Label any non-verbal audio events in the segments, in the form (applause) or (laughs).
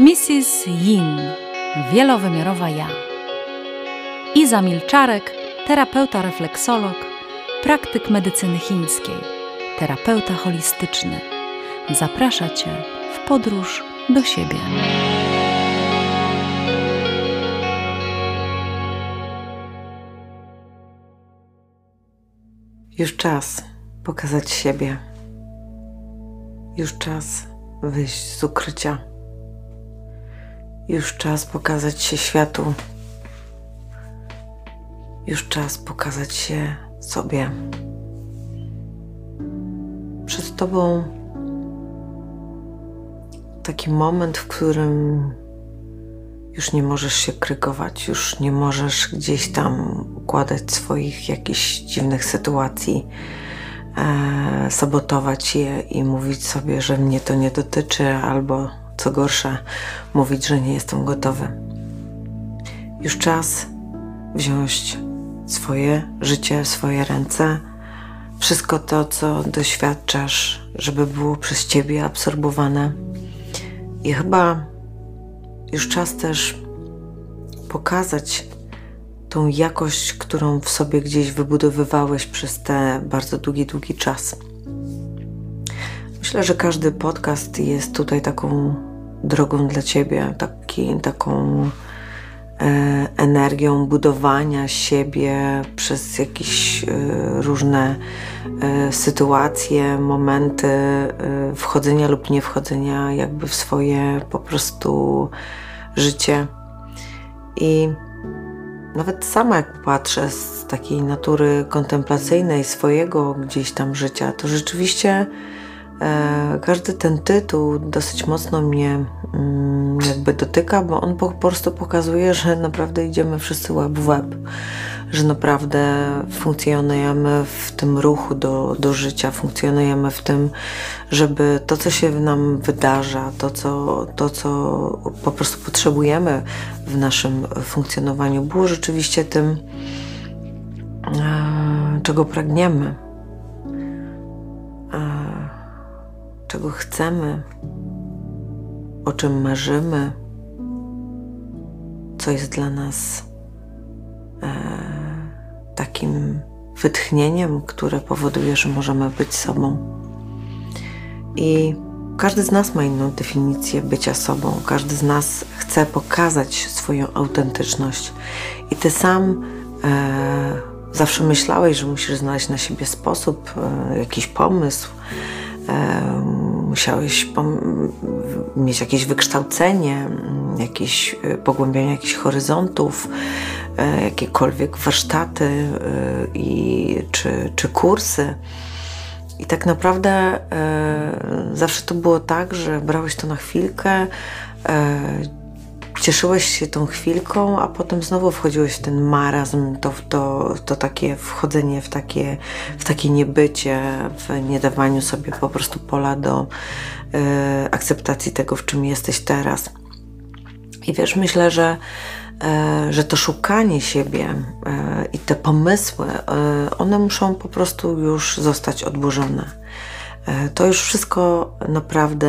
Mrs. Yin, wielowymiarowa ja. Iza Milczarek, terapeuta refleksolog, praktyk medycyny chińskiej, terapeuta holistyczny. Zaprasza Cię w podróż do siebie. Już czas pokazać siebie. Już czas wyjść z ukrycia. Już czas pokazać się światu. Już czas pokazać się sobie. Przed Tobą taki moment, w którym już nie możesz się krygować, już nie możesz gdzieś tam układać swoich jakichś dziwnych sytuacji, e, sabotować je i mówić sobie, że mnie to nie dotyczy, albo co gorsza, mówić, że nie jestem gotowy. Już czas wziąć swoje życie w swoje ręce, wszystko to, co doświadczasz, żeby było przez ciebie absorbowane. I chyba już czas też pokazać tą jakość, którą w sobie gdzieś wybudowywałeś przez te bardzo długi, długi czas. Myślę, że każdy podcast jest tutaj taką drogą dla ciebie, taki, taką e, energią budowania siebie przez jakieś e, różne e, sytuacje, momenty e, wchodzenia lub nie wchodzenia jakby w swoje po prostu życie. I nawet sama jak patrzę z takiej natury kontemplacyjnej swojego gdzieś tam życia, to rzeczywiście każdy ten tytuł dosyć mocno mnie mm, jakby dotyka, bo on po prostu pokazuje, że naprawdę idziemy wszyscy łeb w łeb, że naprawdę funkcjonujemy w tym ruchu do, do życia, funkcjonujemy w tym, żeby to, co się nam wydarza, to co, to, co po prostu potrzebujemy w naszym funkcjonowaniu, było rzeczywiście tym, e, czego pragniemy czego chcemy, o czym marzymy, co jest dla nas e, takim wytchnieniem, które powoduje, że możemy być sobą. I każdy z nas ma inną definicję bycia sobą. Każdy z nas chce pokazać swoją autentyczność. I ty sam e, zawsze myślałeś, że musisz znaleźć na siebie sposób, e, jakiś pomysł, musiałeś mieć jakieś wykształcenie, jakieś e, pogłębianie jakichś horyzontów, e, jakiekolwiek warsztaty e, i, czy, czy kursy. I tak naprawdę zawsze to było tak, że brałeś to na chwilkę, cieszyłeś się tą chwilką, a potem znowu wchodziłeś w ten marazm, to, to, to takie wchodzenie w takie, w takie niebycie, w niedawaniu sobie po prostu pola do y, akceptacji tego, w czym jesteś teraz. I wiesz, myślę, że, y, że to szukanie siebie y, i te pomysły, one muszą po prostu już zostać odłożone E, to już wszystko naprawdę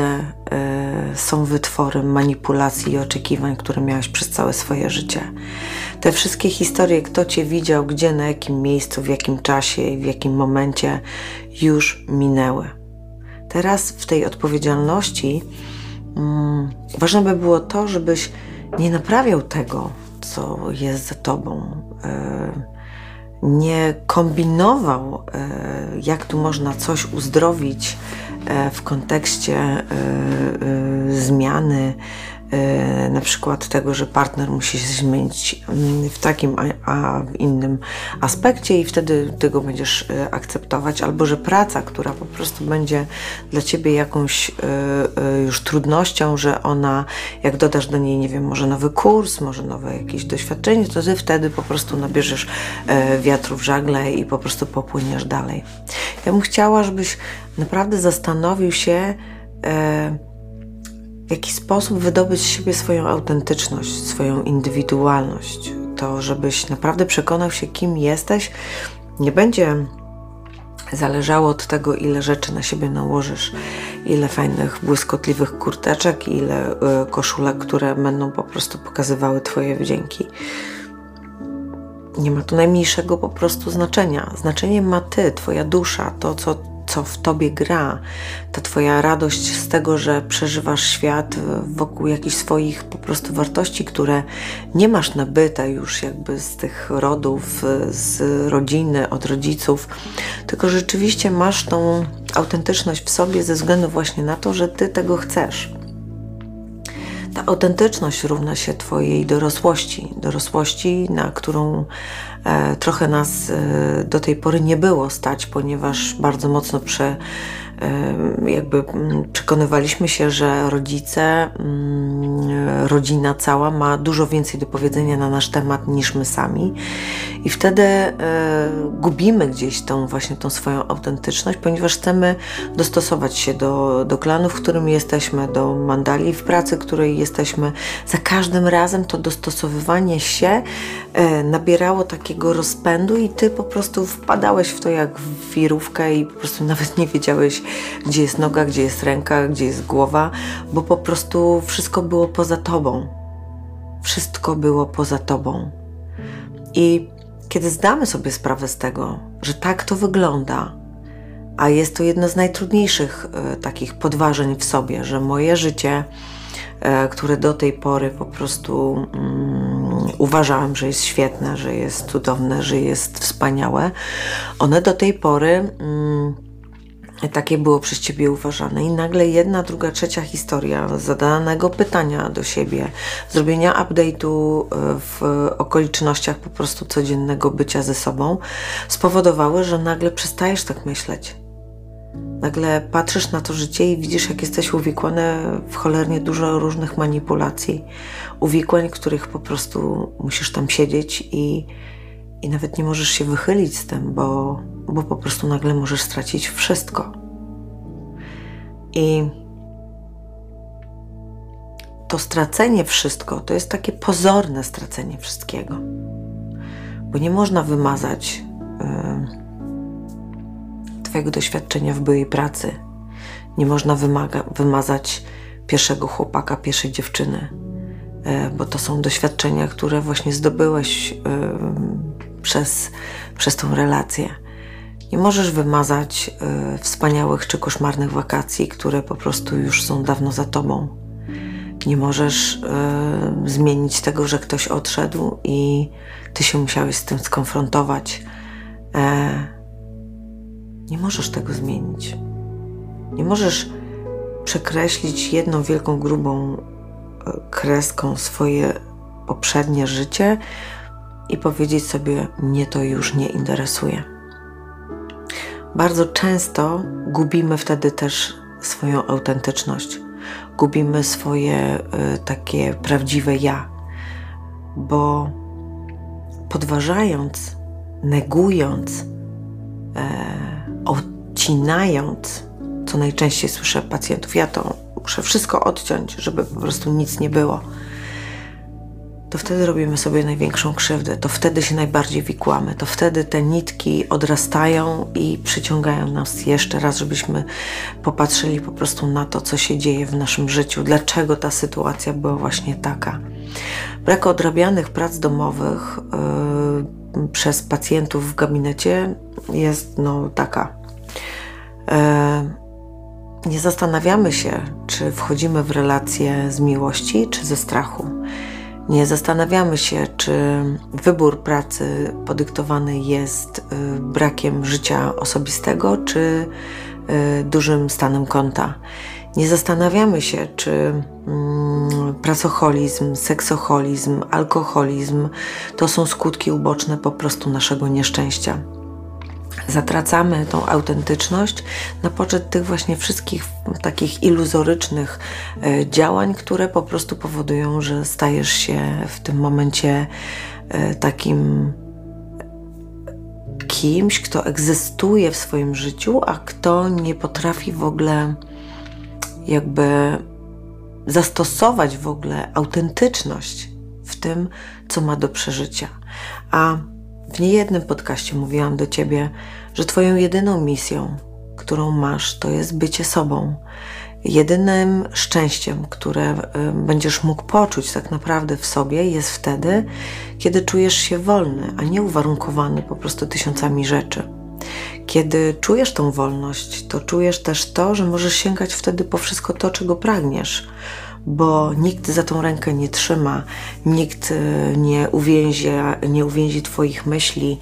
e, są wytwory manipulacji i oczekiwań, które miałeś przez całe swoje życie. Te wszystkie historie, kto cię widział, gdzie, na jakim miejscu, w jakim czasie i w jakim momencie, już minęły. Teraz w tej odpowiedzialności mm, ważne by było to, żebyś nie naprawiał tego, co jest za tobą. Yy, nie kombinował, e, jak tu można coś uzdrowić e, w kontekście e, zmiany na przykład tego, że partner musi się zmienić mm, w takim, a w innym aspekcie i wtedy ty go będziesz e, akceptować, albo że praca, która po prostu będzie dla ciebie jakąś e, już trudnością, że ona, jak dodasz do niej, nie wiem, może nowy kurs, może nowe jakieś doświadczenie, to ty wtedy po prostu nabierzesz wiatru w żagle i po prostu popłyniesz dalej. Ja bym chciała, żebyś naprawdę zastanowił się, w jaki sposób wydobyć z siebie swoją autentyczność, swoją indywidualność. To, żebyś naprawdę przekonał się, kim jesteś, nie będzie Zależało od tego, ile rzeczy na siebie nałożysz, ile fajnych, błyskotliwych kurteczek, ile y, koszulek, które będą po prostu pokazywały Twoje wdzięki. Nie ma tu najmniejszego po prostu znaczenia. Znaczenie ma Ty, Twoja dusza, to, co co w tobie gra, ta twoja radość z tego, że przeżywasz świat wokół jakichś swoich po prostu wartości, które nie masz nabyte już jakby z tych rodów, z rodziny, od rodziców, tylko rzeczywiście masz tą autentyczność w sobie ze względu właśnie na to, że ty tego chcesz. Ta autentyczność równa się Twojej dorosłości, dorosłości, na którą trochę nas e, do tej pory nie było stać, ponieważ bardzo mocno prze, jakby mm, przekonywaliśmy się, że rodzice, mm, rodzina cała ma dużo więcej do powiedzenia na nasz temat niż my sami. I wtedy e, gubimy gdzieś tą właśnie tą swoją autentyczność, ponieważ chcemy dostosować się do, do klanu, w którym jesteśmy, do mandali w pracy, której jesteśmy. Za każdym razem to dostosowywanie się e, nabierało takiego rozpędu i ty po prostu wpadałeś w to jak w wirówkę i po prostu nawet nie wiedziałeś, gdzie jest noga, gdzie jest ręka, gdzie jest głowa, bo po prostu wszystko było poza tobą. Wszystko było poza tobą. I kiedy zdamy sobie sprawę z tego, że tak to wygląda, a jest to jedno z najtrudniejszych e, takich podważeń w sobie, że moje życie, e, które do tej pory po prostu mm, uważałem, że jest świetne, że jest cudowne, że jest wspaniałe, one do tej pory. Mm, takie było przez Ciebie uważane. I nagle jedna, druga, trzecia historia zadanego pytania do siebie, zrobienia update'u e, w okolicznościach po prostu codziennego bycia ze sobą spowodowały, że nagle przestajesz tak myśleć. Nagle patrzysz na to życie i widzisz, jak jesteś uwikłane w cholernie dużo różnych manipulacji, uwikłań, których po prostu musisz tam siedzieć i, i nawet nie możesz się wychylić z tym, bo, bo po prostu nagle możesz stracić wszystko. I to stracenie wszystko to jest takie pozorne stracenie wszystkiego, bo nie można wymazać y, Twojego doświadczenia w byłej pracy, nie można wymaga, wymazać pierwszego chłopaka, pierwszej dziewczyny, y, bo to są doświadczenia, które właśnie zdobyłeś y, przez, przez tą relację. Nie możesz wymazać y, wspaniałych czy koszmarnych wakacji, które po prostu już są dawno za tobą. Nie możesz y, zmienić tego, że ktoś odszedł i ty się musiałeś z tym skonfrontować. E, nie możesz tego zmienić. Nie możesz przekreślić jedną wielką, grubą kreską swoje poprzednie życie i powiedzieć sobie: Mnie to już nie interesuje. Bardzo często gubimy wtedy też swoją autentyczność, gubimy swoje y, takie prawdziwe ja, bo podważając, negując, y, odcinając, co najczęściej słyszę pacjentów, ja to muszę wszystko odciąć, żeby po prostu nic nie było to wtedy robimy sobie największą krzywdę, to wtedy się najbardziej wikłamy, to wtedy te nitki odrastają i przyciągają nas jeszcze raz, żebyśmy popatrzyli po prostu na to, co się dzieje w naszym życiu, dlaczego ta sytuacja była właśnie taka. Brak odrabianych prac domowych yy, przez pacjentów w gabinecie jest no taka. Yy, nie zastanawiamy się, czy wchodzimy w relacje z miłości, czy ze strachu. Nie zastanawiamy się, czy wybór pracy podyktowany jest y, brakiem życia osobistego, czy y, dużym stanem konta. Nie zastanawiamy się, czy mm, pracoholizm, seksoholizm, alkoholizm to są skutki uboczne po prostu naszego nieszczęścia zatracamy tą autentyczność na poczet tych właśnie wszystkich takich iluzorycznych e, działań, które po prostu powodują, że stajesz się w tym momencie e, takim kimś, kto egzystuje w swoim życiu, a kto nie potrafi w ogóle jakby zastosować w ogóle autentyczność w tym, co ma do przeżycia. A w niejednym podcaście mówiłam do ciebie, że Twoją jedyną misją, którą masz, to jest bycie sobą. Jedynym szczęściem, które będziesz mógł poczuć tak naprawdę w sobie, jest wtedy, kiedy czujesz się wolny, a nie uwarunkowany po prostu tysiącami rzeczy. Kiedy czujesz tą wolność, to czujesz też to, że możesz sięgać wtedy po wszystko to, czego pragniesz bo nikt za tą rękę nie trzyma, nikt e, nie uwięzi, nie uwięzi Twoich myśli,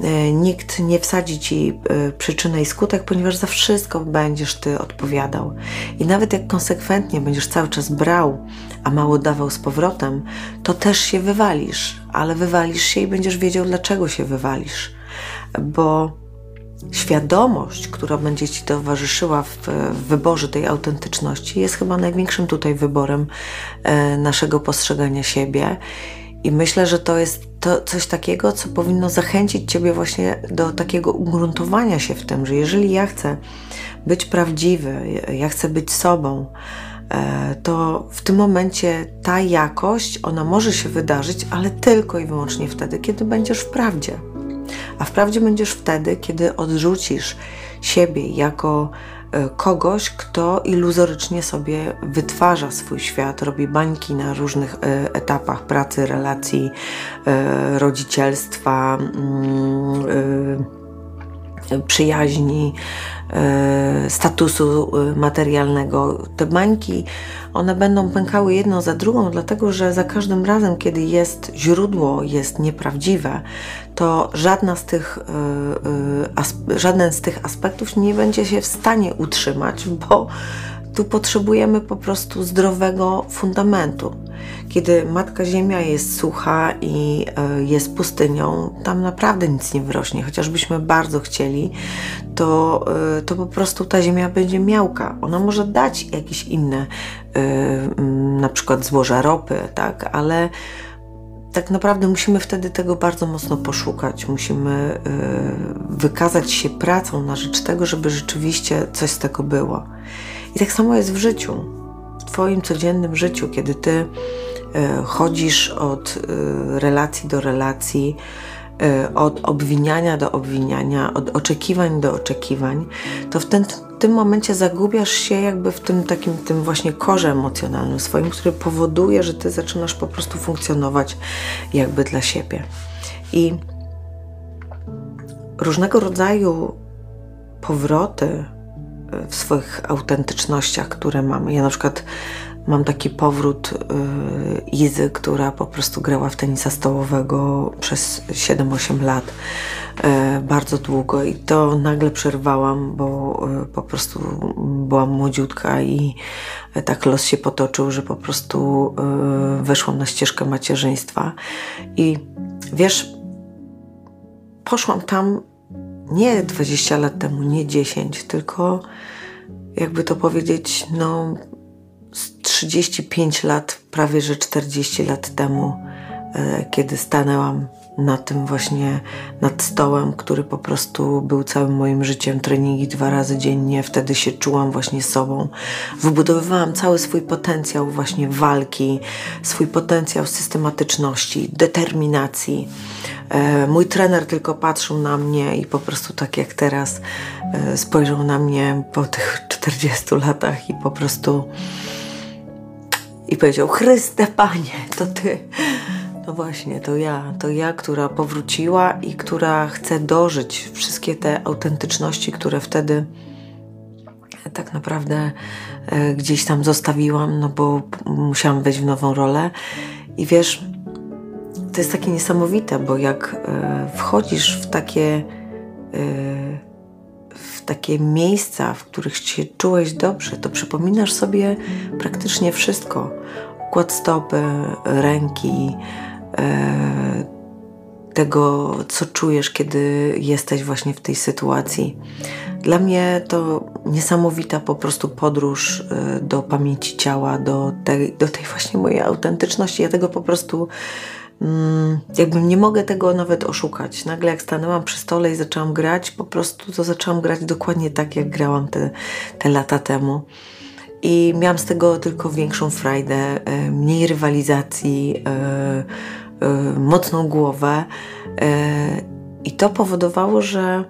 e, nikt nie wsadzi Ci e, przyczynę i skutek, ponieważ za wszystko będziesz Ty odpowiadał. I nawet jak konsekwentnie będziesz cały czas brał, a mało dawał z powrotem, to też się wywalisz, ale wywalisz się i będziesz wiedział, dlaczego się wywalisz. Bo świadomość, która będzie Ci towarzyszyła w, w, wyborze tej autentyczności, jest chyba największym tutaj wyborem e, naszego postrzegania siebie. I myślę, że to jest to coś takiego, co powinno zachęcić Ciebie właśnie do takiego ugruntowania się w tym, że jeżeli ja chcę być prawdziwy, ja chcę być sobą, e, to w tym momencie ta jakość, ona może się wydarzyć, ale tylko i wyłącznie wtedy, kiedy będziesz w prawdzie. A wprawdzie będziesz wtedy, kiedy odrzucisz siebie jako e, kogoś, kto iluzorycznie sobie wytwarza swój świat, robi bańki na różnych e, etapach pracy, relacji, e, rodzicielstwa, mm, przyjaźni, statusu materialnego. Te bańki, one będą pękały jedną za drugą, dlatego że za każdym razem, kiedy jest źródło, jest nieprawdziwe, to żadna z tych, y, żaden z tych aspektów nie będzie się w stanie utrzymać, bo tu potrzebujemy po prostu zdrowego fundamentu. Kiedy Matka Ziemia jest sucha i y, jest pustynią, tam naprawdę nic nie wyrośnie. Chociażbyśmy bardzo chcieli, to, to po prostu ta ziemia będzie miałka. Ona może dać jakieś inne, na przykład złoża ropy, tak, ale tak naprawdę musimy wtedy tego bardzo mocno poszukać. Musimy wykazać się pracą na rzecz tego, żeby rzeczywiście coś z tego było. I tak samo jest w życiu, w Twoim codziennym życiu, kiedy Ty y, chodzisz od y, relacji do relacji, od obwiniania do obwiniania, od oczekiwań do oczekiwań, to w ten w tym momencie zagubiasz się jakby w tym takim tym właśnie korze emocjonalnym swoim, który powoduje, że ty zaczynasz po prostu funkcjonować jakby dla siebie. I różnego rodzaju powroty w swoich autentycznościach, które mamy. Ja na przykład mam taki powrót yy, Izy, która po prostu grała w tenisa stołowego przez 7-8 lat. E, bardzo długo i to nagle przerwałam, bo e, po prostu byłam młodziutka i tak los się potoczył, że po prostu e, weszłam na ścieżkę macierzyństwa. I wiesz, poszłam tam nie 20 lat temu, nie 10, tylko jakby to powiedzieć, no 35 lat, prawie że 40 lat temu, kiedy stanęłam na tym właśnie nad stołem, który po prostu był całym moim życiem. Treningi dwa razy dziennie, wtedy się czułam właśnie sobą. Wybudowywałam cały swój potencjał właśnie walki, swój potencjał systematyczności, determinacji. E, mój trener tylko patrzył na mnie i po prostu tak jak teraz e, spojrzał na mnie po tych 40 latach i po prostu i powiedział: Chryste, panie, to ty. No właśnie, to ja, to ja, która powróciła i która chce dożyć wszystkie te autentyczności, które wtedy tak naprawdę e, gdzieś tam zostawiłam, no bo musiałam wejść w nową rolę. I wiesz, to jest takie niesamowite, bo jak e, wchodzisz w takie, e, w takie miejsca, w których się czułeś dobrze, to przypominasz sobie praktycznie wszystko. Układ stopy, ręki, E, tego, co czujesz, kiedy jesteś właśnie w tej sytuacji. Dla mnie to niesamowita po prostu podróż e, do pamięci ciała, do tej, do tej właśnie mojej autentyczności. Ja tego po prostu mm, jakby nie mogę tego nawet oszukać. Nagle jak stanęłam przy stole i zaczęłam grać, po prostu to zaczęłam grać dokładnie tak, jak grałam te, te lata temu. I miałam z tego tylko większą frajdę, e, mniej rywalizacji, mocną głowę. I to powodowało, że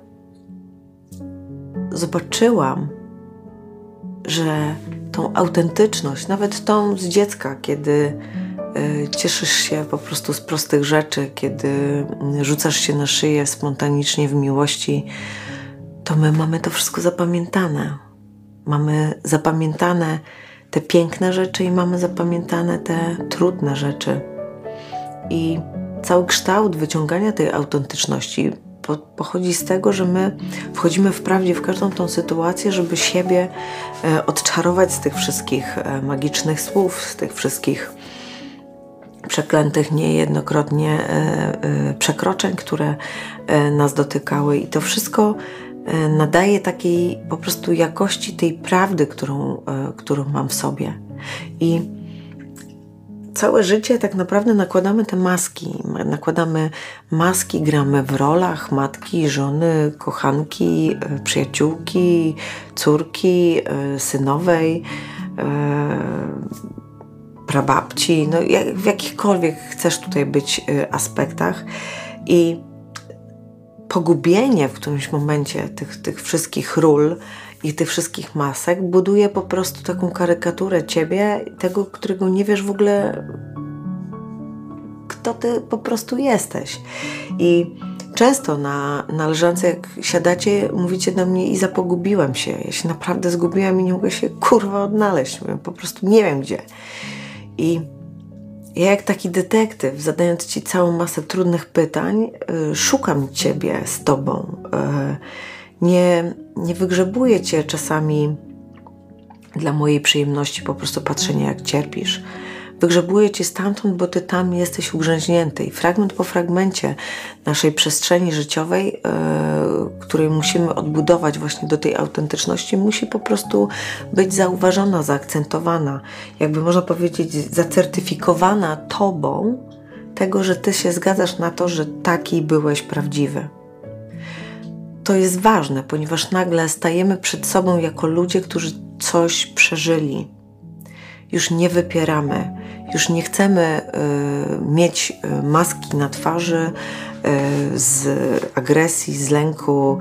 zobaczyłam, że tą autentyczność, nawet tą z dziecka, kiedy y, cieszysz się po prostu z prostych rzeczy, kiedy rzucasz się na szyję spontanicznie w miłości, to my mamy to wszystko zapamiętane. Mamy zapamiętane te piękne rzeczy i mamy zapamiętane te trudne rzeczy. I cały kształt wyciągania tej autentyczności pochodzi z tego, że my wchodzimy wprawdzie w każdą tą sytuację, żeby siebie e, odczarować z tych wszystkich e, magicznych słów, z tych wszystkich przeklętych niejednokrotnie e, przekroczeń, które nas dotykały. I to wszystko nadaje takiej po prostu jakości tej prawdy, którą, którą mam w sobie. I całe życie tak naprawdę nakładamy te maski. Nakładamy maski, gramy w rolach matki, żony, kochanki, e, przyjaciółki, córki, e, synowej, e, prababci, no w jakichkolwiek chcesz tutaj być aspektach. I pogubienie w którymś momencie tych, tych wszystkich ról i tych wszystkich masek buduje po prostu taką karykaturę ciebie, tego, którego nie wiesz w ogóle, kto ty po prostu jesteś. I często na, na jak siadacie, mówicie do mnie i zapogubiłem się. Ja się naprawdę zgubiłam i nie mogę się kurwa odnaleźć. Po prostu nie wiem gdzie. I ja jak taki detektyw, zadając Ci całą masę trudnych pytań, y, szukam Ciebie z Tobą. Y, nie, nie wygrzebuję cię czasami dla mojej przyjemności, po prostu patrzenia, jak cierpisz. Wygrzebuję cię stamtąd, bo ty tam jesteś ugrzęźnięty. I fragment po fragmencie naszej przestrzeni życiowej, yy, której musimy odbudować właśnie do tej autentyczności, musi po prostu być zauważona, zaakcentowana, jakby można powiedzieć, zacertyfikowana tobą, tego, że ty się zgadzasz na to, że taki byłeś prawdziwy to jest ważne, ponieważ nagle stajemy przed sobą jako ludzie, którzy coś przeżyli. Już nie wypieramy, już nie chcemy y, mieć y, maski na twarzy y, z agresji, z lęku,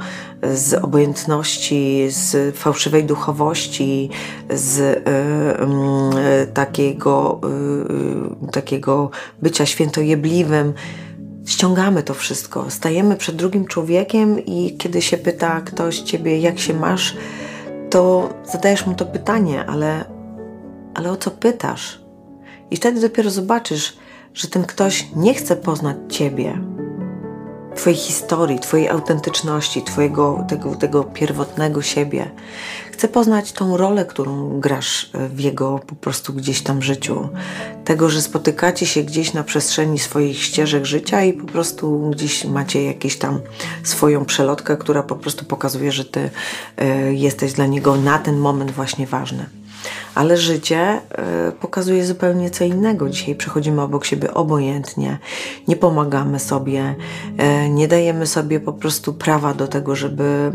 z obojętności, z fałszywej duchowości, z y, y, takiego, y, takiego bycia świętojebliwym ściągamy to wszystko. Stajemy przed drugim człowiekiem i kiedy się pyta ktoś ciebie, jak się masz, to zadajesz mu to pytanie, ale, ale o co pytasz? I wtedy dopiero zobaczysz, że ten ktoś nie chce poznać ciebie, Twojej historii, Twojej autentyczności, Twojego tego, tego pierwotnego siebie. Chcę poznać tą rolę, którą grasz w jego po prostu gdzieś tam życiu. Tego, że spotykacie się gdzieś na przestrzeni swoich ścieżek życia i po prostu gdzieś macie jakieś tam swoją przelotkę, która po prostu pokazuje, że Ty y, jesteś dla niego na ten moment właśnie ważny. Ale życie y, pokazuje zupełnie co innego. Dzisiaj przechodzimy obok siebie obojętnie, nie pomagamy sobie, y, nie dajemy sobie po prostu prawa do tego, żeby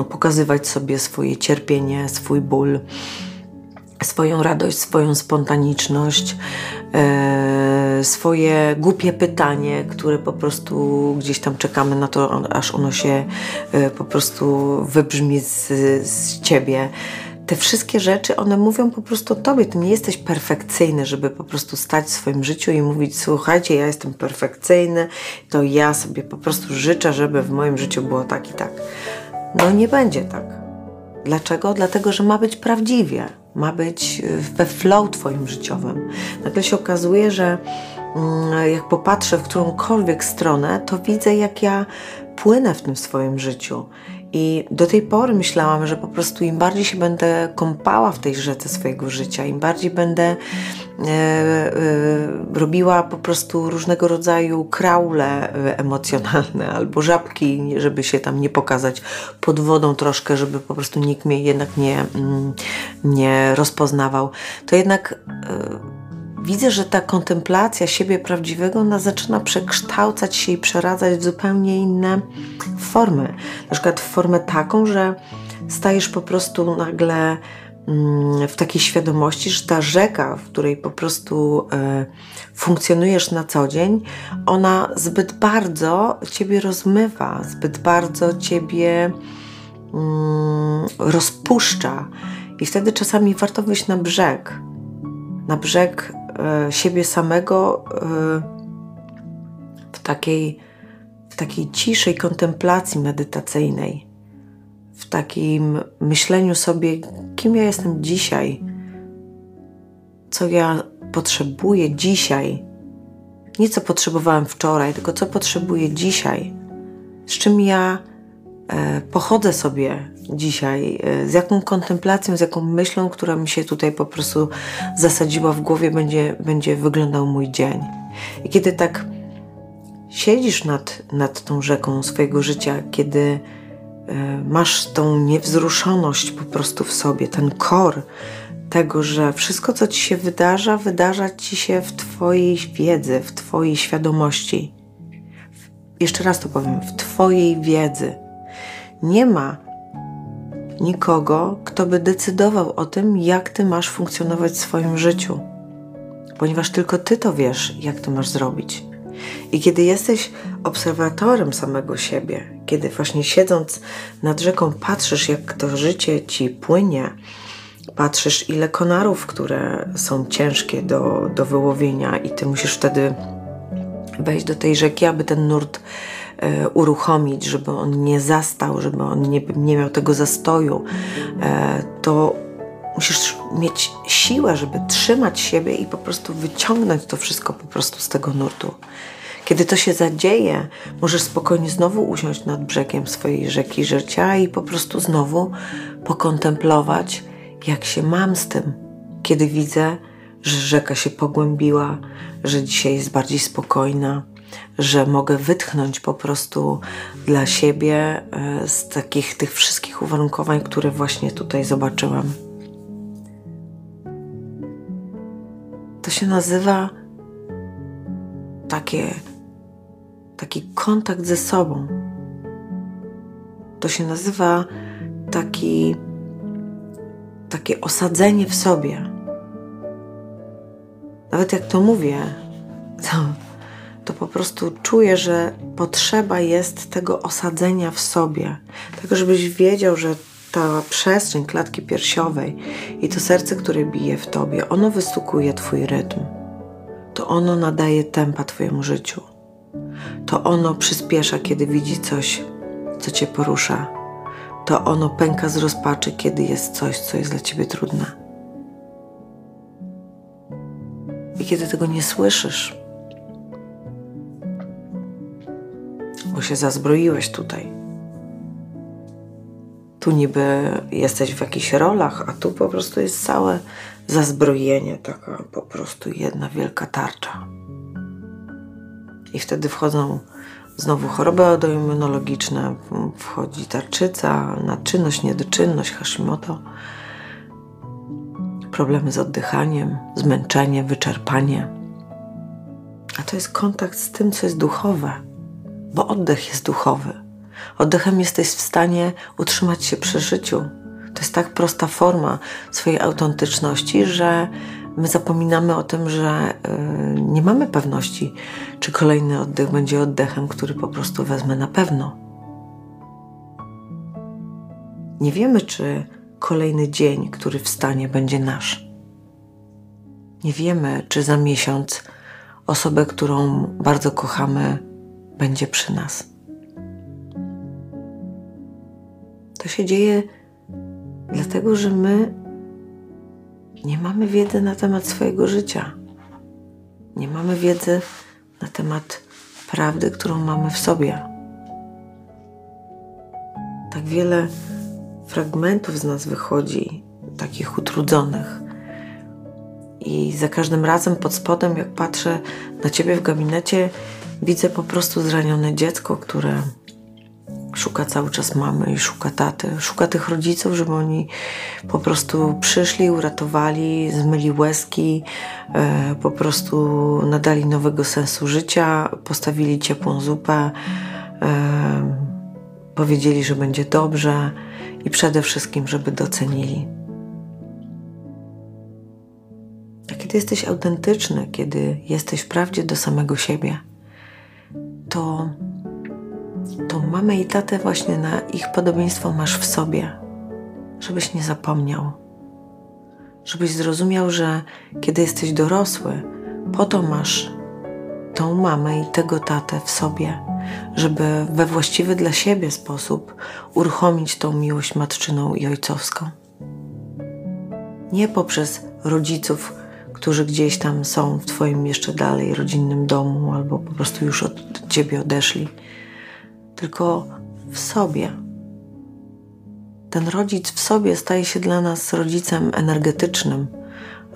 y, pokazywać sobie swoje cierpienie, swój ból swoją radość, swoją spontaniczność, e, swoje głupie pytanie, które po prostu gdzieś tam czekamy na to, aż ono się e, po prostu wybrzmi z, z ciebie te wszystkie rzeczy, one mówią po prostu o tobie. Ty nie jesteś perfekcyjny, żeby po prostu stać w swoim życiu i mówić: Słuchajcie, ja jestem perfekcyjny, to ja sobie po prostu życzę, żeby w moim życiu było tak i tak. No nie będzie tak. Dlaczego? Dlatego, że ma być prawdziwie, ma być we flow Twoim życiowym. Nagle się okazuje, że mm, jak popatrzę w którąkolwiek stronę, to widzę, jak ja płynę w tym swoim życiu i do tej pory myślałam, że po prostu im bardziej się będę kąpała w tej rzece swojego życia, im bardziej będę e, e, robiła po prostu różnego rodzaju kraule emocjonalne (laughs) albo żabki, żeby się tam nie pokazać pod wodą troszkę, żeby po prostu nikt mnie jednak nie, mm, nie rozpoznawał, to jednak. E, widzę, że ta kontemplacja siebie prawdziwego ona zaczyna przekształcać się i przeradzać w zupełnie inne formy. Na przykład w formę taką, że stajesz po prostu nagle mm, w takiej świadomości, że ta rzeka, w której po prostu e, funkcjonujesz na co dzień, ona zbyt bardzo ciebie rozmywa, zbyt bardzo ciebie mm, rozpuszcza. I wtedy czasami warto wyjść na brzeg, na brzeg siebie samego e, w takiej, w takiej ciszej kontemplacji medytacyjnej, w takim myśleniu sobie, kim ja jestem dzisiaj, co ja potrzebuję dzisiaj. Nie co potrzebowałem wczoraj, tylko co potrzebuję dzisiaj, z czym ja e, pochodzę sobie dzisiaj, e, z jaką kontemplacją, z jaką myślą, która mi się tutaj po prostu zasadziła w głowie, będzie, będzie wyglądał mój dzień. I kiedy tak siedzisz nad, nad tą rzeką swojego życia, kiedy e, masz tą niewzruszoność po prostu w sobie, ten kor tego, że wszystko, co ci się wydarza, wydarza ci się w Twojej wiedzy, w Twojej świadomości. Jeszcze raz to powiem, w Twojej wiedzy. Nie ma nikogo, kto by decydował o tym, jak Ty masz funkcjonować w swoim życiu, ponieważ tylko Ty to wiesz, jak to masz zrobić. I kiedy jesteś obserwatorem samego siebie, kiedy właśnie siedząc nad rzeką patrzysz, jak to życie ci płynie, patrzysz, ile konarów, które są ciężkie do, do wyłowienia, i ty musisz wtedy wejść do tej rzeki, aby ten nurt uruchomić, żeby on nie zastał, żeby on nie, nie miał tego zastoju, e, to musisz mieć siłę, żeby trzymać siebie i po prostu wyciągnąć to wszystko po prostu z tego nurtu. Kiedy to się zadzieje, możesz spokojnie znowu usiąść nad brzegiem swojej rzeki życia i po prostu znowu pokontemplować, jak się mam z tym, kiedy widzę, że rzeka się pogłębiła, że dzisiaj jest bardziej spokojna, że mogę wytchnąć po prostu dla siebie e, z takich tych wszystkich uwarunkowań, które właśnie tutaj zobaczyłam. To się nazywa takie, taki kontakt ze sobą. To się nazywa taki takie osadzenie w sobie. Nawet jak to mówię, to, to po prostu czuję, że potrzeba jest tego osadzenia w sobie, tego, żebyś wiedział, że ta przestrzeń klatki piersiowej i to serce, które bije w tobie, ono wystukuje Twój rytm. To ono nadaje tempa Twojemu życiu. To ono przyspiesza, kiedy widzi coś, co Cię porusza to ono pęka z rozpaczy, kiedy jest coś, co jest dla ciebie trudne. I kiedy tego nie słyszysz, bo się zazbroiłeś tutaj. Tu niby jesteś w jakichś rolach, a tu po prostu jest całe zazbrojenie, taka po prostu jedna wielka tarcza. I wtedy wchodzą Znowu choroby autoimmunologiczne, wchodzi tarczyca, nadczynność, niedoczynność, Hashimoto, problemy z oddychaniem, zmęczenie, wyczerpanie. A to jest kontakt z tym, co jest duchowe, bo oddech jest duchowy. Oddechem jesteś w stanie utrzymać się przy życiu. To jest tak prosta forma swojej autentyczności, że my zapominamy o tym, że y, nie mamy pewności, czy kolejny oddech będzie oddechem, który po prostu wezmę na pewno. Nie wiemy, czy kolejny dzień, który wstanie, będzie nasz. Nie wiemy, czy za miesiąc osobę, którą bardzo kochamy, będzie przy nas. To się dzieje dlatego, że my nie mamy wiedzy na temat swojego życia. Nie mamy wiedzy na temat prawdy, którą mamy w sobie. Tak wiele fragmentów z nas wychodzi, takich utrudzonych. I za każdym razem pod spodem, jak patrzę na ciebie w gabinecie, widzę po prostu zranione dziecko, które Szuka cały czas mamy i szuka taty. Szuka tych rodziców, żeby oni po prostu przyszli, uratowali, zmyli łezki, e, po prostu nadali nowego sensu życia, postawili ciepłą zupę, e, powiedzieli, że będzie dobrze i przede wszystkim, żeby docenili. kiedy jesteś autentyczny, kiedy jesteś wprawdzie do samego siebie, to, to mamę i tatę właśnie na ich podobieństwo masz w sobie, żebyś nie zapomniał. Żebyś zrozumiał, że kiedy jesteś dorosły, po to masz tą mamę i tego tatę w sobie, żeby we właściwy dla siebie sposób uruchomić tą miłość matczyną i ojcowską. Nie poprzez rodziców, którzy gdzieś tam są w Twoim jeszcze dalej rodzinnym domu albo po prostu już od Ciebie odeszli, tylko w sobie. Ten rodzic w sobie staje się dla nas rodzicem energetycznym,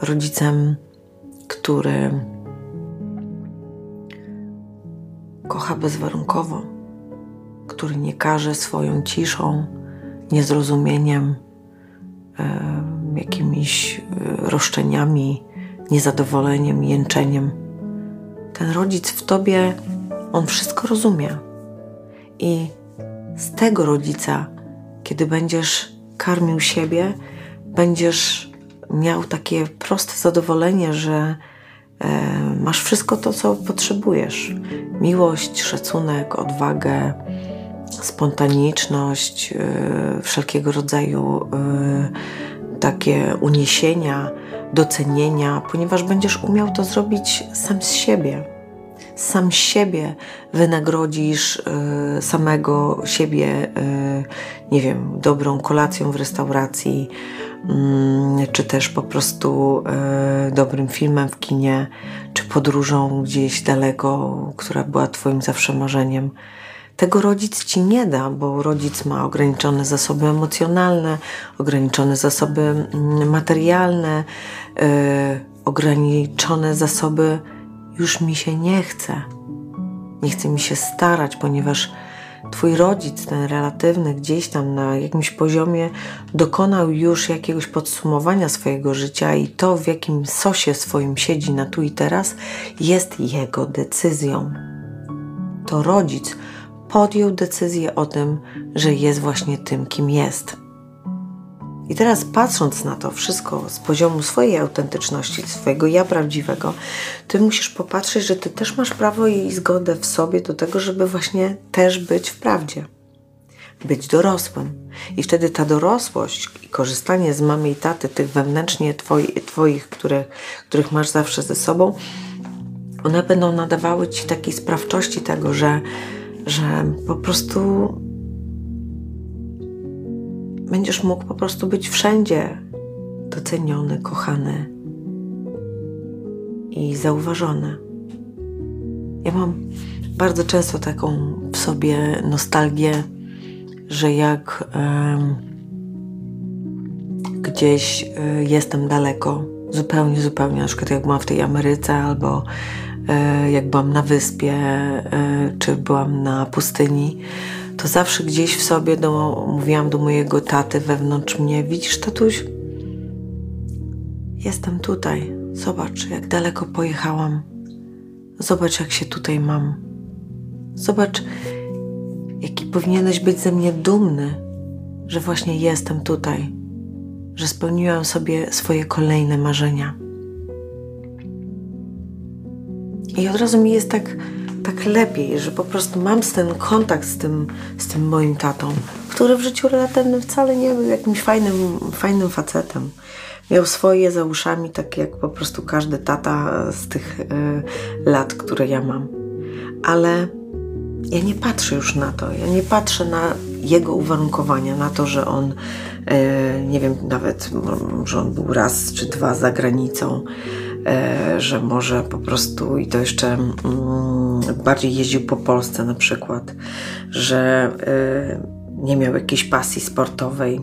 rodzicem, który kocha bezwarunkowo, który nie każe swoją ciszą, niezrozumieniem, jakimiś e, roszczeniami, niezadowoleniem, jęczeniem. Ten rodzic w tobie, on wszystko rozumie. I z tego rodzica, kiedy będziesz karmił siebie, będziesz miał takie proste zadowolenie, że e, masz wszystko to, co potrzebujesz: miłość, szacunek, odwagę, spontaniczność, e, wszelkiego rodzaju takie uniesienia, docenienia, ponieważ będziesz umiał to zrobić sam z siebie. Sam siebie wynagrodzisz y, samego siebie, y, nie wiem, dobrą kolacją w restauracji, y, czy też po prostu y, dobrym filmem w kinie, czy podróżą gdzieś daleko, która była Twoim zawsze marzeniem. Tego rodzic ci nie da, bo rodzic ma ograniczone zasoby emocjonalne, ograniczone zasoby mm, materialne, yy, ograniczone zasoby. Już mi się nie chce. Nie chce mi się starać, ponieważ Twój rodzic, ten relatywny, gdzieś tam na jakimś poziomie dokonał już jakiegoś podsumowania swojego życia i to, w jakim sosie swoim siedzi na tu i teraz, jest jego decyzją. To rodzic podjął decyzję o tym, że jest właśnie tym, kim jest. I teraz patrząc na to wszystko z poziomu swojej autentyczności, swojego ja prawdziwego, ty musisz popatrzeć, że ty też masz prawo i zgodę w sobie do tego, żeby właśnie też być w prawdzie. Być dorosłym. I wtedy ta dorosłość i korzystanie z mamy i taty, tych wewnętrznie twoi, twoich, których, których masz zawsze ze sobą, one będą nadawały ci takiej sprawczości tego, że że po prostu będziesz mógł po prostu być wszędzie doceniony, kochany i zauważony. Ja mam bardzo często taką w sobie nostalgię, że jak gdzieś y, jestem daleko, zupełnie, zupełnie, na przykład jak byłam w tej Ameryce albo jak byłam na wyspie, e, czy byłam na pustyni, to zawsze gdzieś w sobie do, mówiłam do mojego taty wewnątrz mnie: Widzisz, tatuś, jestem tutaj. Zobacz, jak daleko pojechałam. Zobacz, jak się tutaj mam. Zobacz, jaki powinieneś być ze mnie dumny, że właśnie jestem tutaj, że spełniłam sobie swoje kolejne marzenia. I od razu mi jest tak, tak lepiej, że po prostu mam ten kontakt z tym, z tym moim tatą, który w życiu relatywnym wcale nie był jakimś fajnym, fajnym facetem. Miał swoje za uszami, tak jak po prostu każdy tata z tych y, lat, które ja mam. Ale ja nie patrzę już na to. Ja nie patrzę na jego uwarunkowania, na to, że on, y, nie wiem, nawet, że on był raz czy dwa za granicą że może po prostu i to jeszcze mm, bardziej jeździł po Polsce na przykład, że e, nie miał jakiejś pasji sportowej.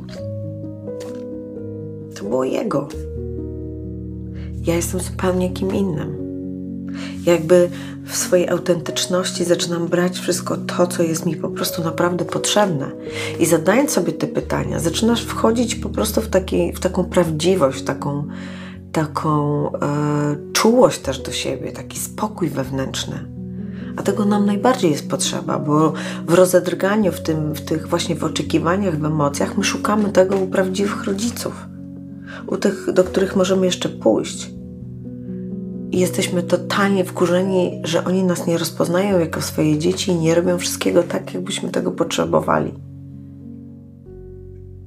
To było jego. Ja jestem zupełnie kim innym. Jakby w swojej autentyczności zaczynam brać wszystko to, co jest mi po prostu naprawdę potrzebne. I zadając sobie te pytania, zaczynasz wchodzić po prostu w, taki, w taką prawdziwość, w taką taką e, czułość też do siebie, taki spokój wewnętrzny. A tego nam najbardziej jest potrzeba, bo w rozedrganiu, w, tym, w tych właśnie w oczekiwaniach, w emocjach, my szukamy tego u prawdziwych rodziców, u tych, do których możemy jeszcze pójść. i jesteśmy totalnie wkurzeni, że oni nas nie rozpoznają jako swoje dzieci i nie robią wszystkiego tak, jakbyśmy tego potrzebowali.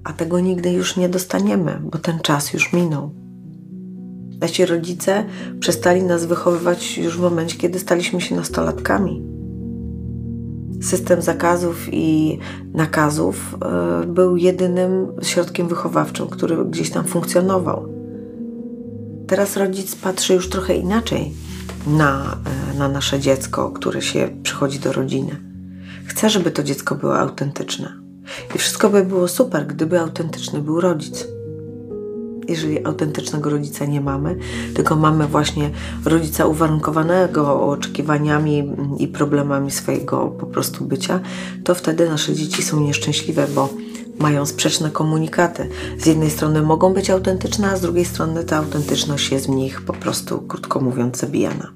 A tego nigdy już nie dostaniemy, bo ten czas już minął. Nasi rodzice przestali nas wychowywać już w momencie, kiedy staliśmy się nastolatkami. System zakazów i nakazów e, był jedynym środkiem wychowawczym, który gdzieś tam funkcjonował. Teraz rodzic patrzy już trochę inaczej na, e, na nasze dziecko, które się przychodzi do rodziny. Chce, żeby to dziecko było autentyczne. I wszystko by było super, gdyby autentyczny był rodzic jeżeli autentycznego rodzica nie mamy, tylko mamy właśnie rodzica uwarunkowanego oczekiwaniami i problemami swojego po prostu bycia, to wtedy nasze dzieci są nieszczęśliwe, bo mają sprzeczne komunikaty. Z jednej strony mogą być autentyczne, a z drugiej strony ta autentyczność jest w nich po prostu, krótko mówiąc, zabijana.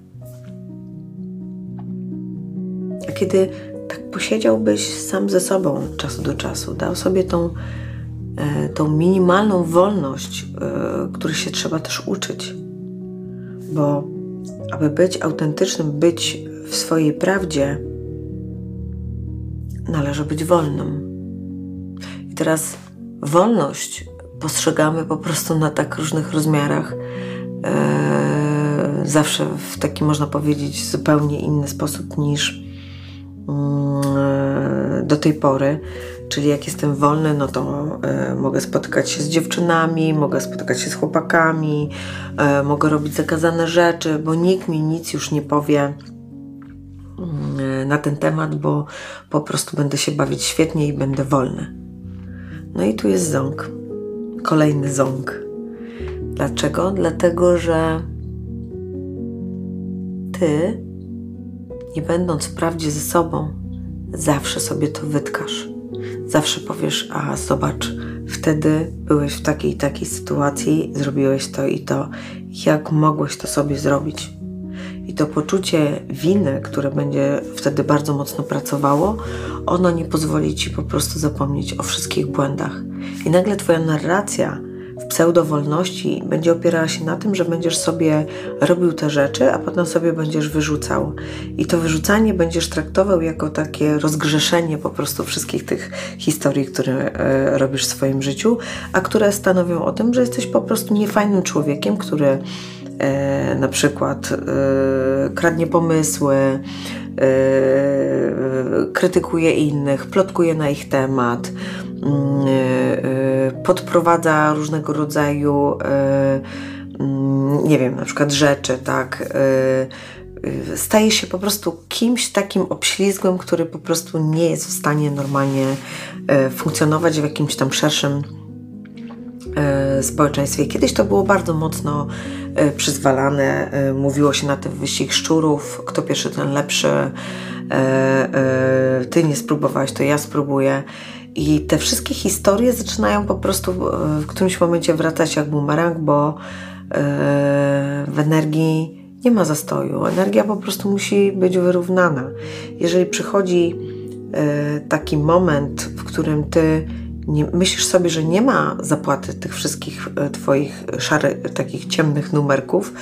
A kiedy tak posiedziałbyś sam ze sobą od czasu do czasu, dał sobie tą tą minimalną wolność, e, której się trzeba też uczyć. Bo aby być autentycznym, być w swojej prawdzie, należy być wolnym. I teraz wolność postrzegamy po prostu na tak różnych rozmiarach. E, zawsze w taki, można powiedzieć, zupełnie inny sposób niż mm, do tej pory. Czyli jak jestem wolny, no to y, mogę spotykać się z dziewczynami, mogę spotykać się z chłopakami, y, mogę robić zakazane rzeczy, bo nikt mi nic już nie powie y, na ten temat, bo po prostu będę się bawić świetnie i będę wolny. No i tu jest ząg. Kolejny ząg. Dlaczego? Dlatego, że ty, nie będąc w prawdzie ze sobą, zawsze sobie to wytkasz zawsze powiesz, a zobacz, wtedy byłeś w takiej takiej sytuacji, zrobiłeś to i to, jak mogłeś to sobie zrobić. I to poczucie winy, które będzie wtedy bardzo mocno pracowało, ono nie pozwoli ci po prostu zapomnieć o wszystkich błędach. I nagle Twoja narracja pseudowolności będzie opierała się na tym, że będziesz sobie robił te rzeczy, a potem sobie będziesz wyrzucał. I to wyrzucanie będziesz traktował jako takie rozgrzeszenie po prostu wszystkich tych historii, które e, robisz w swoim życiu, a które stanowią o tym, że jesteś po prostu niefajnym człowiekiem, który e, na przykład e, kradnie pomysły, krytykuje innych, plotkuje na ich temat, mm, e, podprowadza różnego rodzaju, mm, nie wiem, na przykład rzeczy, tak. Staje się po prostu kimś takim obślizgłym, który po prostu nie jest w stanie normalnie funkcjonować w jakimś tam szerszym społeczeństwie. Kiedyś to było bardzo mocno przyzwalane. Mówiło się na tym wyścig szczurów, kto pierwszy, ten lepszy. Ty nie spróbowałeś, to ja spróbuję. I te wszystkie historie zaczynają po prostu w którymś momencie wracać jak bumerang, bo e, w energii nie ma zastoju. Energia po prostu musi być wyrównana. Jeżeli przychodzi e, taki moment, w którym ty nie, myślisz sobie, że nie ma zapłaty tych wszystkich e, Twoich szarych, takich ciemnych numerków,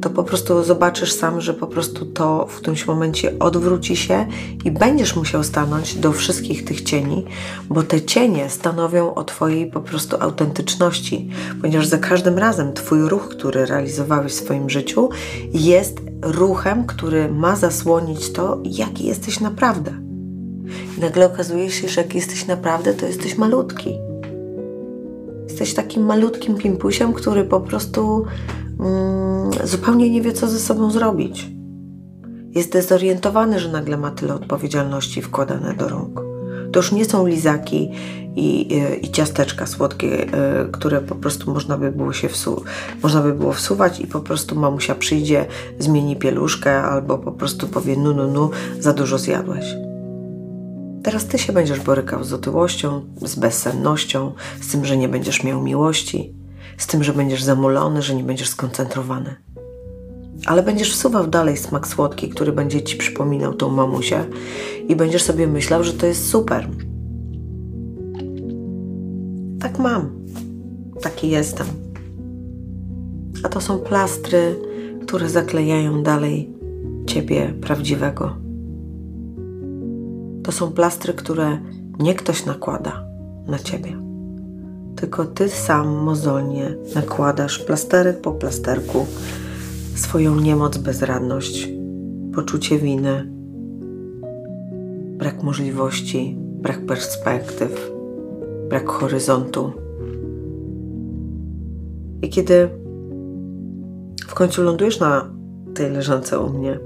to po prostu zobaczysz sam, że po prostu to w którymś momencie odwróci się i będziesz musiał stanąć do wszystkich tych cieni, bo te cienie stanowią o Twojej po prostu autentyczności, ponieważ za każdym razem Twój ruch, który realizowałeś w swoim życiu, jest ruchem, który ma zasłonić to, jaki jesteś naprawdę. I nagle okazuje się, że jak jesteś naprawdę, to jesteś malutki. Jesteś takim malutkim pimpusiem, który po prostu mm, zupełnie nie wie, co ze sobą zrobić. Jest dezorientowany, że nagle ma tyle odpowiedzialności wkładane do rąk. To już nie są lizaki i, i, i ciasteczka słodkie, y, które po prostu można by było się wsu- można by było wsuwać i po prostu mamusia przyjdzie, zmieni pieluszkę albo po prostu powie nu, nu, nu, za dużo zjadłeś. Teraz ty się będziesz borykał z otyłością, z bezsennością, z tym, że nie będziesz miał miłości, z tym, że będziesz zamulony, że nie będziesz skoncentrowany. Ale będziesz wsuwał dalej smak słodki, który będzie ci przypominał tą mamusię i będziesz sobie myślał, że to jest super. Tak mam. Taki jestem. a to są plastry, które zaklejają dalej ciebie prawdziwego. To są plastry, które nie ktoś nakłada na ciebie, tylko ty sam mozolnie nakładasz plasterek po plasterku swoją niemoc, bezradność, poczucie winy, brak możliwości, brak perspektyw, brak horyzontu. I kiedy w końcu lądujesz na tej leżance u mnie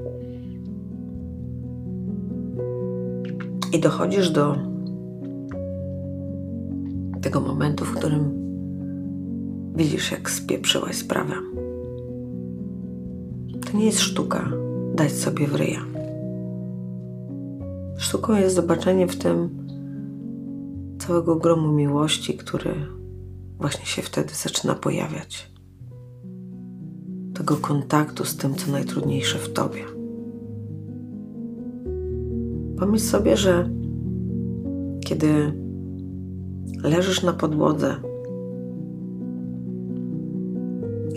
i dochodzisz do tego momentu, w którym widzisz, jak spieprzyłaś sprawę. To nie jest sztuka dać sobie w ryja. Sztuką jest zobaczenie w tym całego gromu miłości, który właśnie się wtedy zaczyna pojawiać. Tego kontaktu z tym, co najtrudniejsze w tobie. Pomyśl sobie, że kiedy leżysz na podłodze,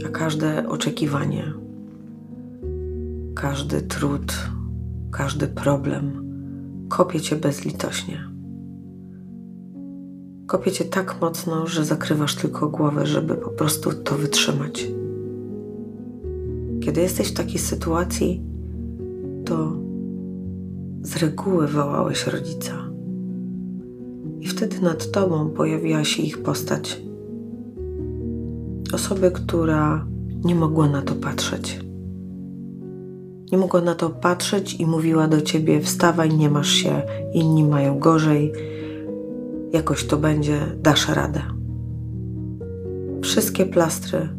a każde oczekiwanie, każdy trud, każdy problem kopie cię bezlitośnie. Kopie cię tak mocno, że zakrywasz tylko głowę, żeby po prostu to wytrzymać. Kiedy jesteś w takiej sytuacji, to z reguły wołałeś rodzica. I wtedy nad tobą pojawiła się ich postać. Osoby, która nie mogła na to patrzeć. Nie mogła na to patrzeć i mówiła do ciebie: Wstawaj, nie masz się, inni mają gorzej, jakoś to będzie, dasz radę. Wszystkie plastry,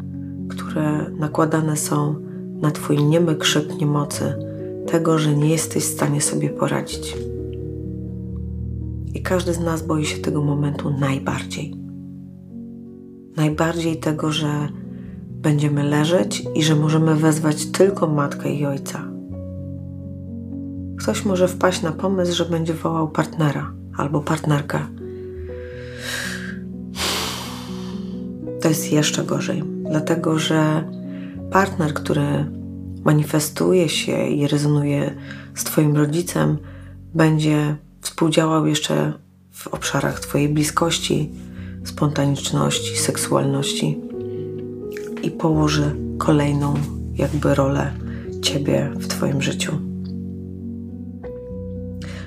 które nakładane są na Twój niemy krzyk niemocy, tego, że nie jesteś w stanie sobie poradzić. I każdy z nas boi się tego momentu najbardziej. Najbardziej tego, że będziemy leżeć i że możemy wezwać tylko matkę i ojca. Ktoś może wpaść na pomysł, że będzie wołał partnera albo partnerkę. To jest jeszcze gorzej, dlatego że partner, który manifestuje się i rezonuje z Twoim rodzicem, będzie współdziałał jeszcze w obszarach Twojej bliskości, spontaniczności, seksualności i położy kolejną jakby rolę Ciebie w Twoim życiu.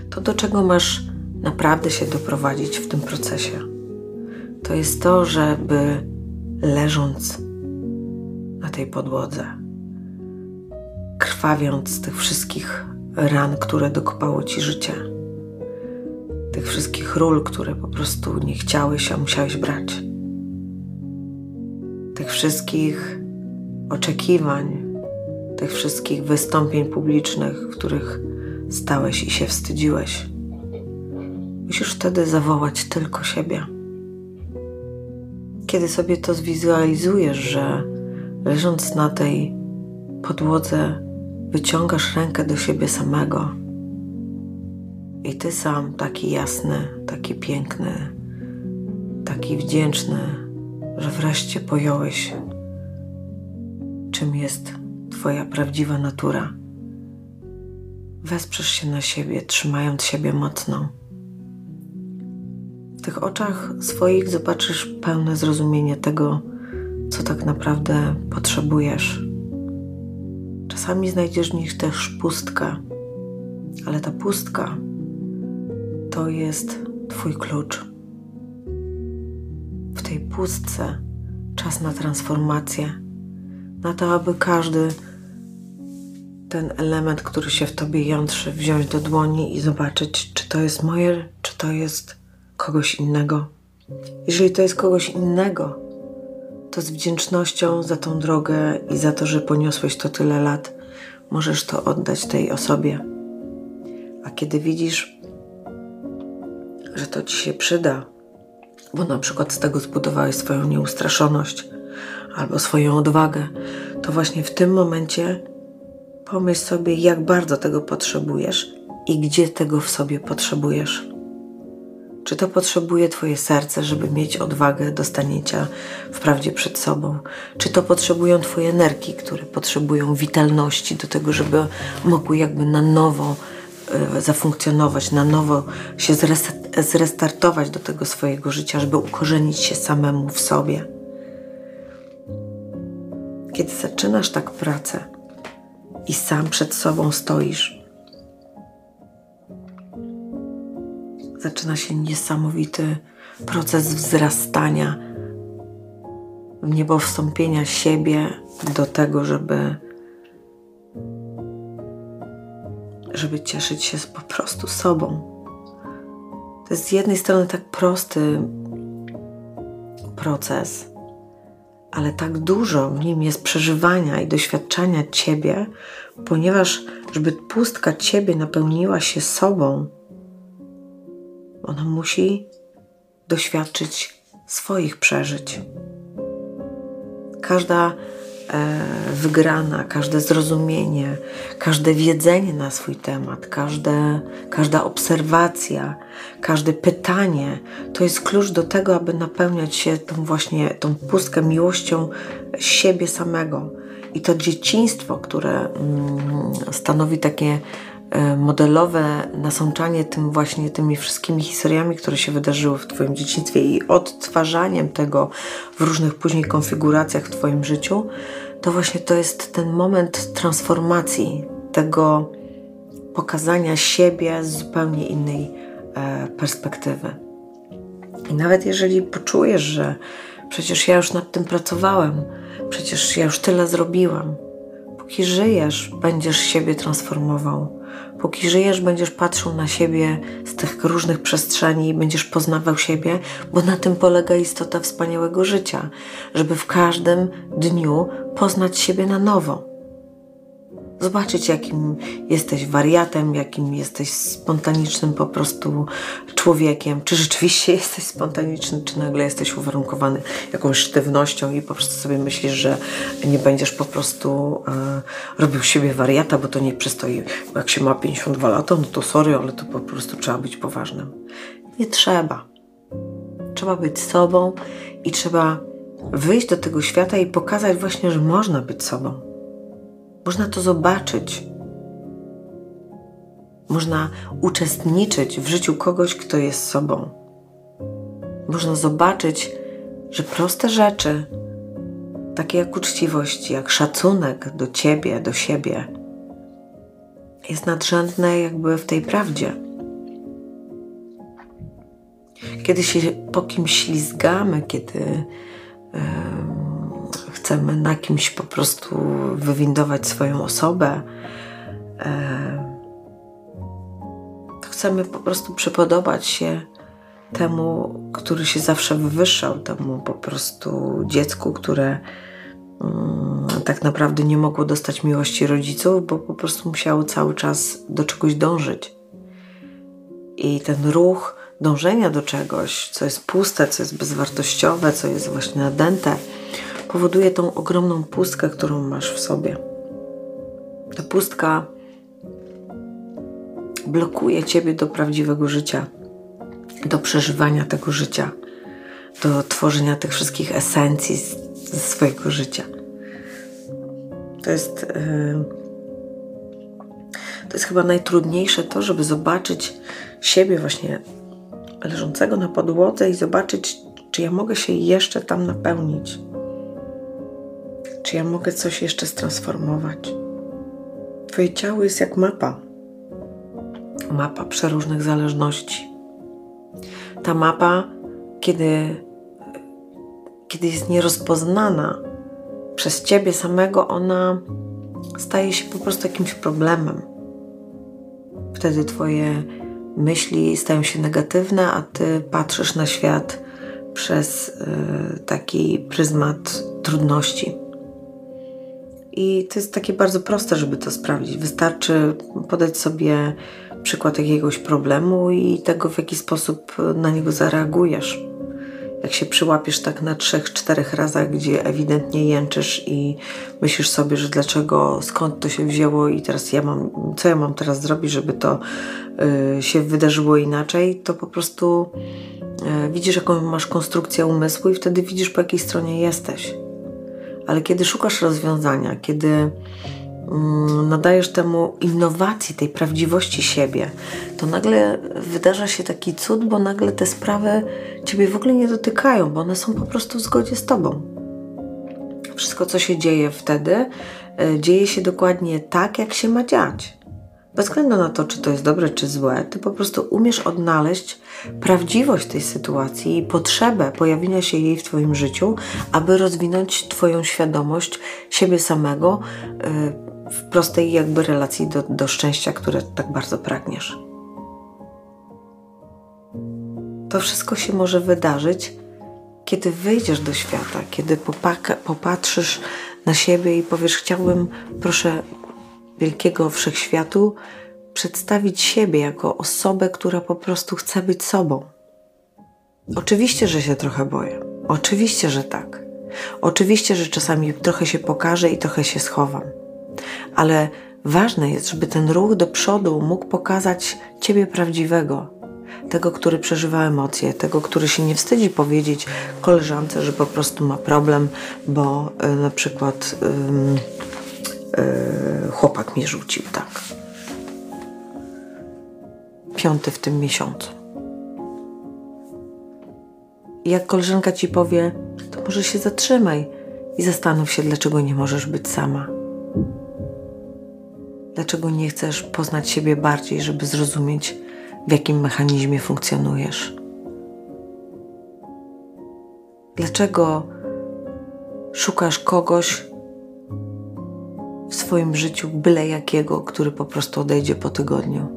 To, do czego masz naprawdę się doprowadzić w tym procesie, to jest to, żeby leżąc na tej podłodze, krwawiąc z tych wszystkich ran, które dokopało Ci życie, tych wszystkich ról, które po prostu nie chciałeś, a musiałeś brać tych wszystkich oczekiwań, tych wszystkich wystąpień publicznych, w których stałeś i się wstydziłeś. Musisz wtedy zawołać tylko siebie. Kiedy sobie to zwizualizujesz, że leżąc na tej podłodze, wyciągasz rękę do siebie samego i ty sam taki jasny, taki piękny, taki wdzięczny, że wreszcie pojąłeś, czym jest Twoja prawdziwa natura. Wesprzesz się na siebie, trzymając siebie mocno. W tych oczach swoich zobaczysz pełne zrozumienie tego, co tak naprawdę potrzebujesz. Czasami znajdziesz w nich też pustkę, ale ta pustka to jest Twój klucz tej pustce czas na transformację, na to, aby każdy ten element, który się w tobie jątrzy, wziąć do dłoni i zobaczyć, czy to jest moje, czy to jest kogoś innego. Jeżeli to jest kogoś innego, to z wdzięcznością za tą drogę i za to, że poniosłeś to tyle lat, możesz to oddać tej osobie. A kiedy widzisz, że to ci się przyda, bo na przykład z tego zbudowałeś swoją nieustraszoność albo swoją odwagę, to właśnie w tym momencie pomyśl sobie, jak bardzo tego potrzebujesz i gdzie tego w sobie potrzebujesz. Czy to potrzebuje Twoje serce, żeby mieć odwagę do stanięcia w prawdzie przed sobą? Czy to potrzebują Twoje energii, które potrzebują witalności do tego, żeby mogły jakby na nowo e, zafunkcjonować, na nowo się zrestartować do tego swojego życia, żeby ukorzenić się samemu w sobie? Kiedy zaczynasz tak pracę i sam przed sobą stoisz, zaczyna się niesamowity proces wzrastania, w niebo wstąpienia siebie do tego, żeby, żeby cieszyć się po prostu sobą. To jest z jednej strony tak prosty proces, ale tak dużo w nim jest przeżywania i doświadczania Ciebie, ponieważ, żeby pustka Ciebie napełniła się sobą, ona musi doświadczyć swoich przeżyć. Każda e, wygrana, każde zrozumienie, każde wiedzenie na swój temat, każde, każda obserwacja, każde pytanie to jest klucz do tego, aby napełniać się tą właśnie tą pustkę miłością siebie samego. I to dzieciństwo, które mm, stanowi takie modelowe nasączanie tym właśnie tymi wszystkimi historiami, które się wydarzyły w Twoim dzieciństwie i odtwarzaniem tego w różnych później konfiguracjach w Twoim życiu, to właśnie to jest ten moment transformacji, tego pokazania siebie z zupełnie innej e, perspektywy. I nawet jeżeli poczujesz, że przecież ja już nad tym pracowałem, przecież ja już tyle zrobiłam, póki żyjesz, będziesz siebie transformował Póki żyjesz, będziesz patrzył na siebie z tych różnych przestrzeni będziesz poznawał siebie, bo na tym polega istota wspaniałego życia, żeby w każdym dniu poznać siebie na nowo zobaczyć, jakim jesteś wariatem, jakim jesteś spontanicznym po prostu człowiekiem. Czy rzeczywiście (laughs) jesteś spontaniczny, czy nagle jesteś uwarunkowany jakąś sztywnością i po prostu sobie myślisz, że nie będziesz po prostu e, robił siebie wariata, bo to nie przystoi. Jak się ma 52 lata, no to sorry, ale to po prostu trzeba być poważnym. Nie trzeba. Trzeba być sobą i trzeba wyjść do tego świata i pokazać właśnie, że można być sobą można to zobaczyć. Można uczestniczyć w życiu kogoś, kto jest sobą. Można zobaczyć, że proste rzeczy, takie jak uczciwość, jak szacunek do ciebie, do siebie, jest nadrzędne jakby w tej prawdzie. Kiedy się po kimś ślizgamy, kiedy. Chcemy na kimś po prostu wywindować swoją osobę, e, chcemy po prostu przypodobać się temu, który się zawsze wywyższał, temu po prostu dziecku, które mm, tak naprawdę nie mogło dostać miłości rodziców, bo po prostu musiało cały czas do czegoś dążyć. I ten ruch dążenia do czegoś, co jest puste, co jest bezwartościowe, co jest właśnie nadęte, powoduje tą ogromną pustkę, którą masz w sobie. Ta pustka blokuje ciebie do prawdziwego życia, do przeżywania tego życia, do tworzenia tych wszystkich esencji ze swojego życia. To jest. Yy, to jest chyba najtrudniejsze to, żeby zobaczyć siebie właśnie leżącego na podłodze i zobaczyć, czy ja mogę się jeszcze tam napełnić. Czy ja mogę coś jeszcze stransformować? Twoje ciało jest jak mapa. Mapa przeróżnych zależności. Ta mapa, kiedy, kiedy jest nierozpoznana przez ciebie samego, ona staje się po prostu jakimś problemem. Wtedy twoje myśli stają się negatywne, a ty patrzysz na świat przez y, taki pryzmat trudności. I to jest takie bardzo proste, żeby to sprawdzić. Wystarczy podać sobie przykład jakiegoś problemu i tego, w jaki sposób na niego zareagujesz. jak się przyłapiesz tak na trzech, czterech razach, gdzie ewidentnie jęczysz i myślisz sobie, że dlaczego, skąd to się wzięło i teraz ja mam, co ja mam teraz zrobić, żeby to y, się wydarzyło inaczej, to po prostu y, widzisz, jaką masz konstrukcję umysłu i wtedy widzisz, po jakiej stronie jesteś. Ale kiedy szukasz rozwiązania, kiedy Mm, nadajesz temu innowacji, tej prawdziwości siebie, to nagle wydarza się taki cud, bo nagle te sprawy ciebie w ogóle nie dotykają, bo one są po prostu w zgodzie z tobą. Wszystko, co się dzieje wtedy, e, dzieje się dokładnie tak, jak się ma dziać. Bez względu na to, czy to jest dobre, czy złe, ty po prostu umiesz odnaleźć prawdziwość tej sytuacji i potrzebę pojawienia się jej w Twoim życiu, aby rozwinąć Twoją świadomość siebie samego, e, w prostej jakby relacji do, do szczęścia, które tak bardzo pragniesz. To wszystko się może wydarzyć, kiedy wyjdziesz do świata, kiedy popatrzysz na siebie i powiesz: Chciałbym, proszę, wielkiego wszechświatu, przedstawić siebie jako osobę, która po prostu chce być sobą. Oczywiście, że się trochę boję. Oczywiście, że tak. Oczywiście, że czasami trochę się pokażę i trochę się schowam ale ważne jest, żeby ten ruch do przodu mógł pokazać Ciebie prawdziwego, tego, który przeżywa emocje, tego, który się nie wstydzi powiedzieć koleżance, że po prostu ma problem, bo y, na przykład y, chłopak mnie rzucił, tak. Piąty w tym miesiącu. Jak koleżanka ci powie, to może się zatrzymaj i zastanów się, dlaczego nie możesz być sama. Dlaczego nie chcesz poznać siebie bardziej, żeby zrozumieć, w jakim mechanizmie funkcjonujesz? Dlaczego szukasz kogoś w swoim życiu, byle jakiego, który po prostu odejdzie po tygodniu?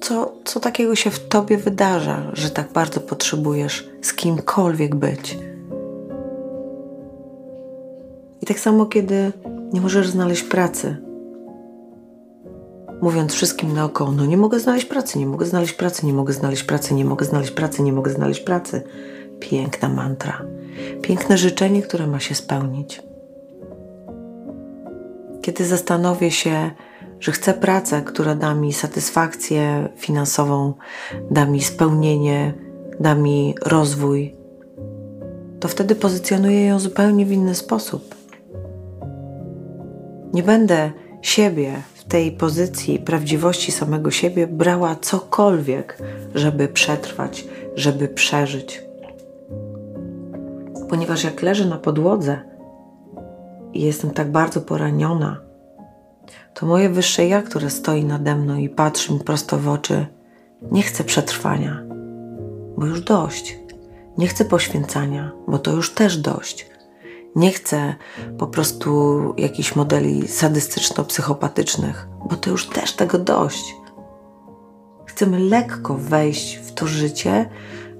Co, co takiego się w tobie wydarza, że tak bardzo potrzebujesz z kimkolwiek być? I tak samo, kiedy nie możesz znaleźć pracy, mówiąc wszystkim naokoło, no nie mogę znaleźć pracy, nie mogę znaleźć pracy, nie mogę znaleźć pracy, nie mogę znaleźć pracy, nie mogę znaleźć pracy. Piękna mantra, piękne życzenie, które ma się spełnić. Kiedy zastanowię się, że chcę pracę, która da mi satysfakcję finansową, da mi spełnienie, da mi rozwój, to wtedy pozycjonuję ją zupełnie w inny sposób. Nie będę siebie tej pozycji prawdziwości samego siebie brała cokolwiek, żeby przetrwać, żeby przeżyć. Ponieważ jak leżę na podłodze i jestem tak bardzo poraniona, to moje wyższe ja, które stoi nade mną i patrzy mi prosto w oczy, nie chce przetrwania, bo już dość. Nie chcę poświęcania, bo to już też dość. Nie chcę po prostu jakichś modeli sadystyczno-psychopatycznych, bo to już też tego dość. Chcemy lekko wejść w to życie,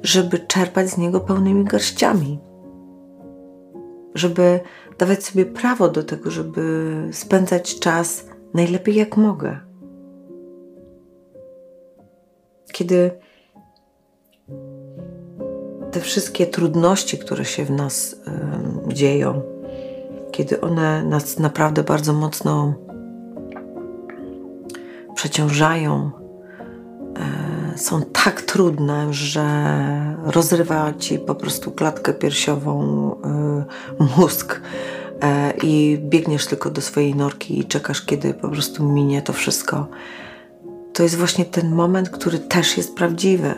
żeby czerpać z niego pełnymi garściami. Żeby dawać sobie prawo do tego, żeby spędzać czas najlepiej jak mogę. Kiedy te wszystkie trudności, które się w nas y, dzieją, kiedy one nas naprawdę bardzo mocno przeciążają, są tak trudne, że rozrywa ci po prostu klatkę piersiową, y, mózg i biegniesz tylko do swojej norki i czekasz, kiedy po prostu minie to wszystko. To jest właśnie ten moment, który też jest prawdziwy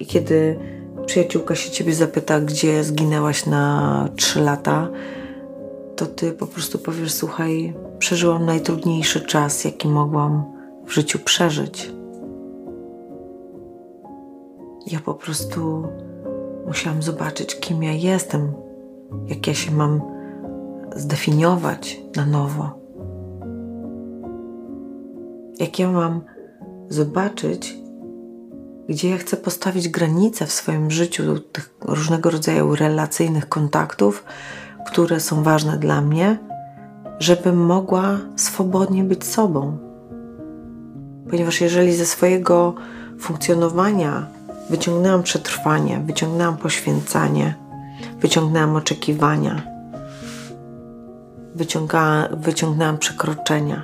i kiedy przyjaciółka się ciebie zapyta, gdzie zginęłaś na trzy lata, to ty po prostu powiesz: Słuchaj, przeżyłam najtrudniejszy czas, jaki mogłam w życiu przeżyć. Ja po prostu musiałam zobaczyć, kim ja jestem, jak ja się mam zdefiniować na nowo. Jak ja mam zobaczyć, gdzie ja chcę postawić granice w swoim życiu tych różnego rodzaju relacyjnych kontaktów, które są ważne dla mnie, żebym mogła swobodnie być sobą. Ponieważ jeżeli ze swojego funkcjonowania wyciągnęłam przetrwanie, wyciągnęłam poświęcanie, wyciągnęłam oczekiwania, wyciąga, wyciągnęłam przekroczenia.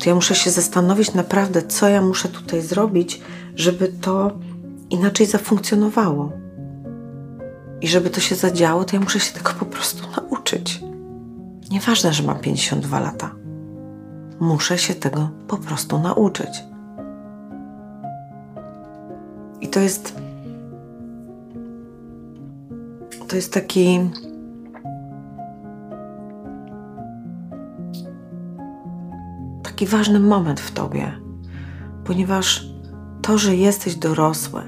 To ja muszę się zastanowić naprawdę, co ja muszę tutaj zrobić, żeby to inaczej zafunkcjonowało. I żeby to się zadziało, to ja muszę się tego po prostu nauczyć. Nieważne, że mam 52 lata. Muszę się tego po prostu nauczyć. I to jest. To jest taki. Taki ważny moment w tobie, ponieważ to, że jesteś dorosły,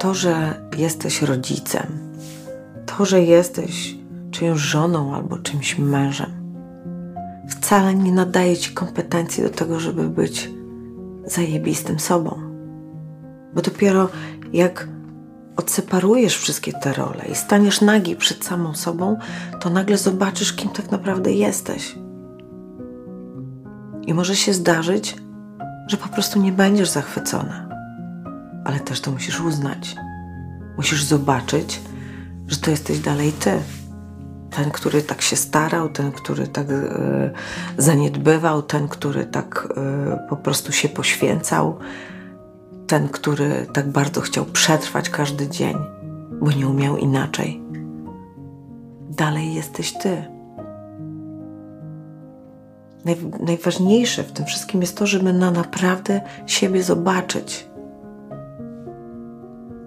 to, że jesteś rodzicem, to, że jesteś czyjąś żoną albo czymś mężem, wcale nie nadaje ci kompetencji do tego, żeby być zajebistym sobą. Bo dopiero jak odseparujesz wszystkie te role i staniesz nagi przed samą sobą, to nagle zobaczysz, kim tak naprawdę jesteś. I może się zdarzyć, że po prostu nie będziesz zachwycona, ale też to musisz uznać. Musisz zobaczyć, że to jesteś dalej ty. Ten, który tak się starał, ten, który tak y, zaniedbywał, ten, który tak y, po prostu się poświęcał, ten, który tak bardzo chciał przetrwać każdy dzień, bo nie umiał inaczej. Dalej jesteś ty. Naj, najważniejsze w tym wszystkim jest to, żeby na naprawdę siebie zobaczyć.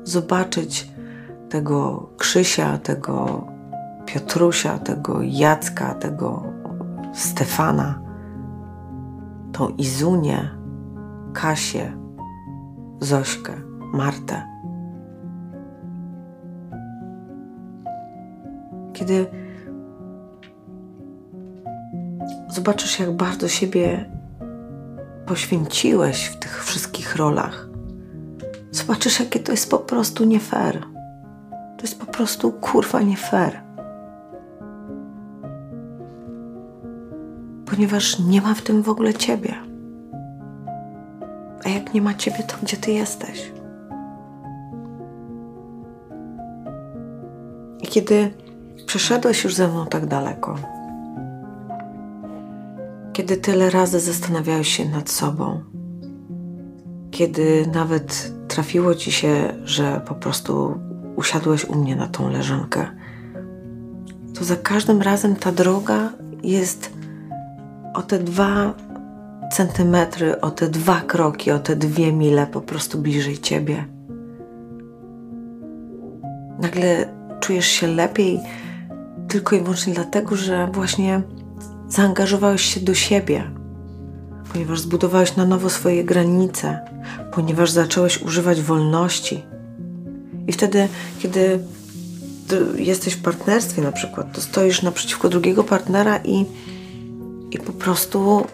Zobaczyć tego Krzysia, tego Piotrusia, tego Jacka, tego Stefana, tą Izunię, Kasię, Zośkę, Martę. Kiedy zobaczysz, jak bardzo siebie poświęciłeś w tych wszystkich rolach, zobaczysz, jakie to jest po prostu nie fair. To jest po prostu kurwa nie fair. Ponieważ nie ma w tym w ogóle ciebie. A jak nie ma ciebie, to gdzie ty jesteś? I kiedy przeszedłeś już ze mną tak daleko, kiedy tyle razy zastanawiałeś się nad sobą, kiedy nawet trafiło ci się, że po prostu usiadłeś u mnie na tą leżankę, to za każdym razem ta droga jest o te dwa centymetry, o te dwa kroki, o te dwie mile po prostu bliżej ciebie. Nagle czujesz się lepiej tylko i wyłącznie dlatego, że właśnie zaangażowałeś się do siebie, ponieważ zbudowałeś na nowo swoje granice, ponieważ zacząłeś używać wolności. I wtedy, kiedy jesteś w partnerstwie na przykład, to stoisz naprzeciwko drugiego partnera i, i po prostu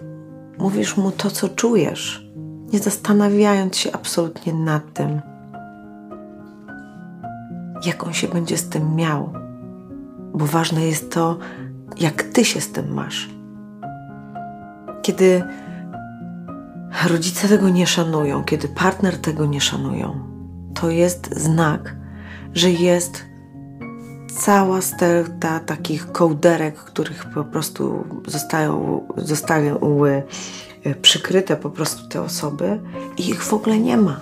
mówisz mu to, co czujesz, nie zastanawiając się absolutnie nad tym, jak on się będzie z tym miał, bo ważne jest to, jak ty się z tym masz. Kiedy rodzice tego nie szanują, kiedy partner tego nie szanują, to jest znak, że jest cała sterta takich kołderek, których po prostu zostają, zostają e, przykryte po prostu te osoby i ich w ogóle nie ma.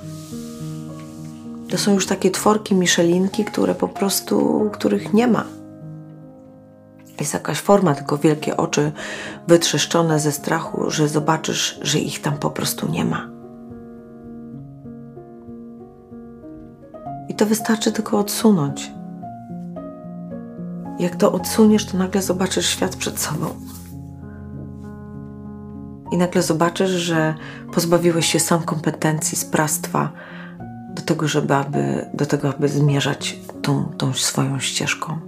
To są już takie tworki Michelinki, które po prostu, których nie ma. Jest jakaś forma, tylko wielkie oczy wytrzeszczone ze strachu, że zobaczysz, że ich tam po prostu nie ma. I to wystarczy tylko odsunąć. Jak to odsuniesz, to nagle zobaczysz świat przed sobą. I nagle zobaczysz, że pozbawiłeś się sam kompetencji, sprawstwa do tego, żeby aby, do tego, aby zmierzać tą, tą swoją ścieżką.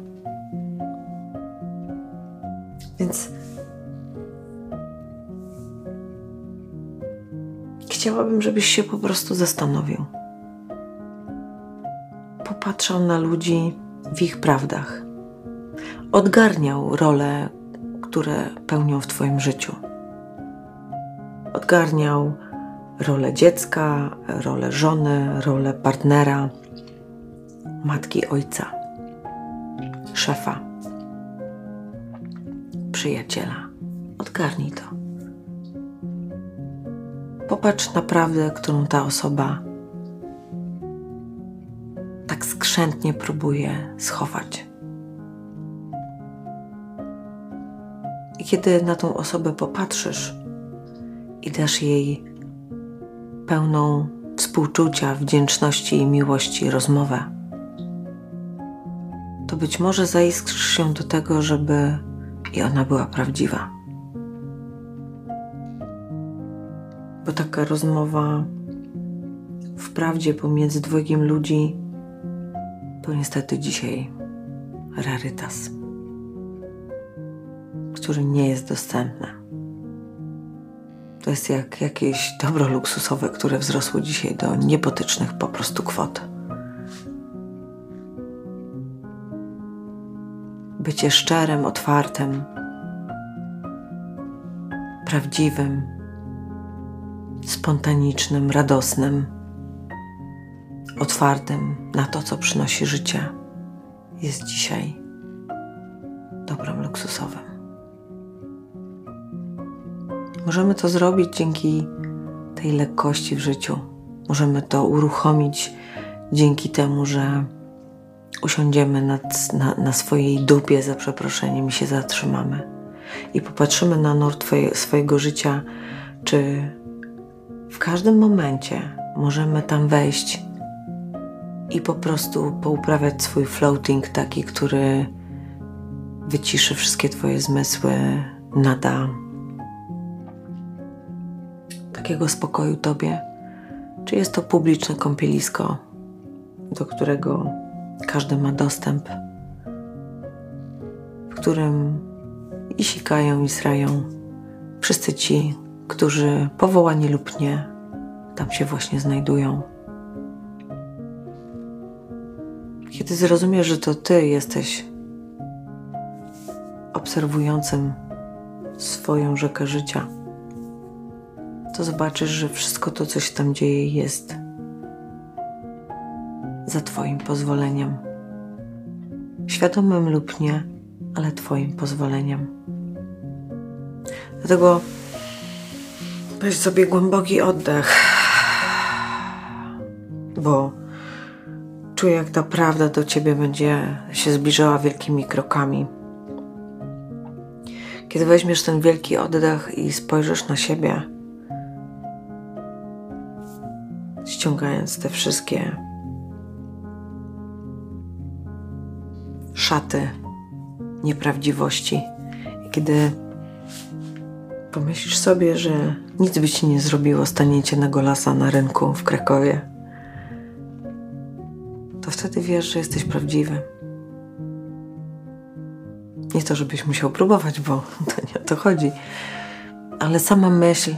Więc chciałabym, żebyś się po prostu zastanowił. Popatrzał na ludzi w ich prawdach odgarniał role, które pełnią w Twoim życiu. Odgarniał rolę dziecka, rolę żony, rolę partnera, matki, ojca, szefa, przyjaciela. Odgarnij to. Popatrz na prawdę, którą ta osoba tak skrzętnie próbuje schować. Kiedy na tą osobę popatrzysz i dasz jej pełną współczucia, wdzięczności i miłości rozmowę, to być może zaiskrzysz się do tego, żeby i ona była prawdziwa. Bo taka rozmowa wprawdzie pomiędzy dwojgiem ludzi to niestety dzisiaj rarytas, który nie jest dostępny. To jest jak jakieś dobro luksusowe, które wzrosło dzisiaj do niepotycznych po prostu kwot. Bycie szczerym, otwartym, prawdziwym, spontanicznym, radosnym, otwartym na to, co przynosi życie, jest dzisiaj dobrem luksusowym. Możemy to zrobić dzięki tej lekkości w życiu. Możemy to uruchomić dzięki temu, że usiądziemy nad, na, na swojej dupie, za przeproszeniem, i się zatrzymamy. I popatrzymy na nurt twoje, swojego życia, czy w każdym momencie możemy tam wejść i po prostu pouprawiać swój floating taki, który wyciszy wszystkie Twoje zmysły, nada takiego spokoju Tobie. Czy jest to publiczne kąpielisko, do którego każdy ma dostęp, w którym i sikają, i srają wszyscy ci, którzy powołani lub nie tam się właśnie znajdują. Kiedy zrozumiesz, że to Ty jesteś obserwującym swoją rzekę życia, to zobaczysz, że wszystko to, co się tam dzieje, jest za Twoim pozwoleniem. Świadomym lub nie, ale Twoim pozwoleniem. Dlatego weź sobie głęboki oddech, bo czuję, jak ta prawda do Ciebie będzie się zbliżała wielkimi krokami. Kiedy weźmiesz ten wielki oddech i spojrzysz na siebie, ściągając te wszystkie szaty nieprawdziwości, i kiedy pomyślisz sobie, że nic by ci nie zrobiło staniecie na golasa na rynku w Krakowie, to wtedy wiesz, że jesteś prawdziwy. Nie to, żebyś musiał próbować, bo (laughs) to nie o to chodzi, ale sama myśl,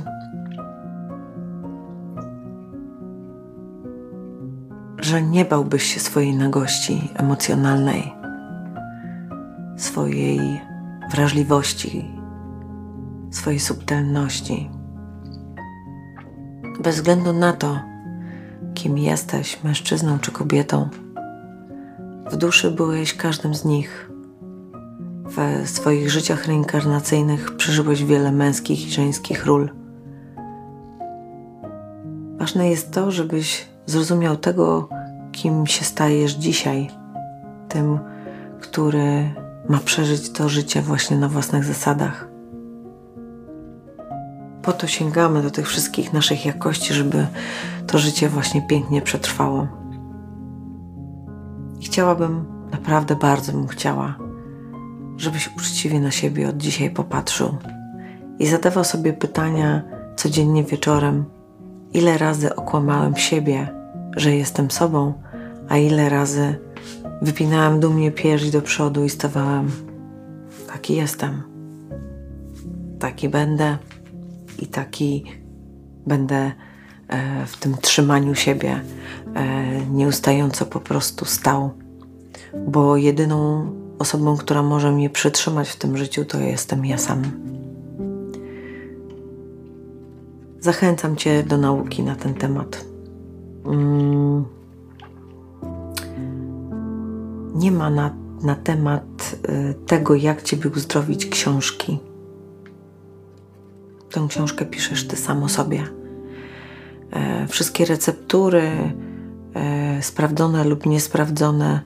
że nie bałbyś się swojej nagości emocjonalnej, swojej wrażliwości, swojej subtelności. Bez względu na to, kim jesteś, mężczyzną czy kobietą, w duszy byłeś każdym z nich. W swoich życiach reinkarnacyjnych przeżyłeś wiele męskich i żeńskich ról. Ważne jest to, żebyś zrozumiał tego, kim się stajesz dzisiaj, tym, który ma przeżyć to życie właśnie na własnych zasadach. Po to sięgamy do tych wszystkich naszych jakości, żeby to życie właśnie pięknie przetrwało. I chciałabym, naprawdę bardzo bym chciała, żebyś uczciwie na siebie od dzisiaj popatrzył i zadawał sobie pytania codziennie wieczorem, ile razy okłamałem siebie, że jestem sobą, a ile razy wypinałem dumnie pierś do przodu i stawałem taki jestem, taki będę i taki będę e, w tym trzymaniu siebie e, nieustająco po prostu stał, bo jedyną osobą, która może mnie przytrzymać w tym życiu, to jestem ja sam. zachęcam Cię do nauki na ten temat. Mm. Nie ma na, na temat y, tego, jak Ciebie uzdrowić książki. Tę książkę piszesz Ty samo sobie. E, wszystkie receptury, e, sprawdzone lub niesprawdzone,